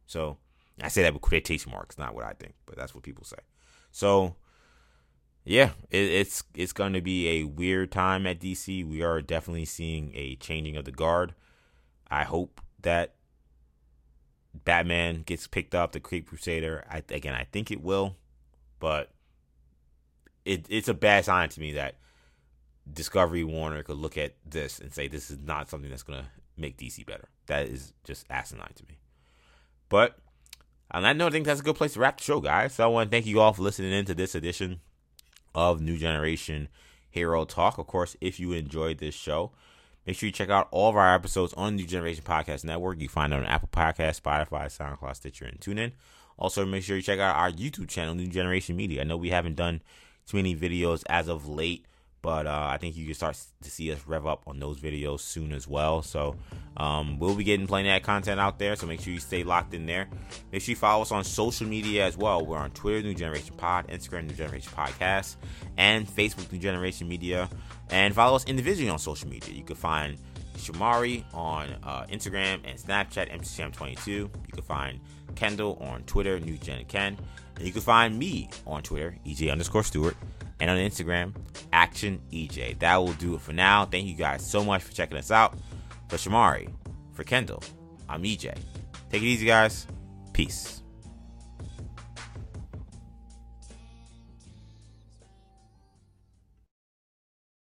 S1: So I say that with quotation marks, not what I think, but that's what people say. So yeah, it, it's it's going to be a weird time at DC. We are definitely seeing a changing of the guard. I hope that Batman gets picked up, the Caped Crusader. I again, I think it will, but it it's a bad sign to me that Discovery Warner could look at this and say this is not something that's going to make DC better. That is just asinine to me. But on that note, I think that's a good place to wrap the show, guys. So I want to thank you all for listening in to this edition of New Generation Hero Talk. Of course, if you enjoyed this show, make sure you check out all of our episodes on New Generation Podcast Network. You find it on Apple Podcast, Spotify, SoundCloud, Stitcher, and TuneIn. Also, make sure you check out our YouTube channel, New Generation Media. I know we haven't done too many videos as of late, but uh, I think you can start to see us rev up on those videos soon as well. So um, we'll be getting plenty of content out there. So make sure you stay locked in there. Make sure you follow us on social media as well. We're on Twitter, New Generation Pod, Instagram, New Generation Podcast, and Facebook, New Generation Media. And follow us individually on social media. You can find Shamari on uh, Instagram and Snapchat, MCM22. You can find Kendall on Twitter, New Gen Ken. And you can find me on Twitter, EJ underscore Stewart, and on Instagram, Action EJ. That will do it for now. Thank you guys so much for checking us out. For Shamari, for Kendall, I'm EJ. Take it easy, guys. Peace.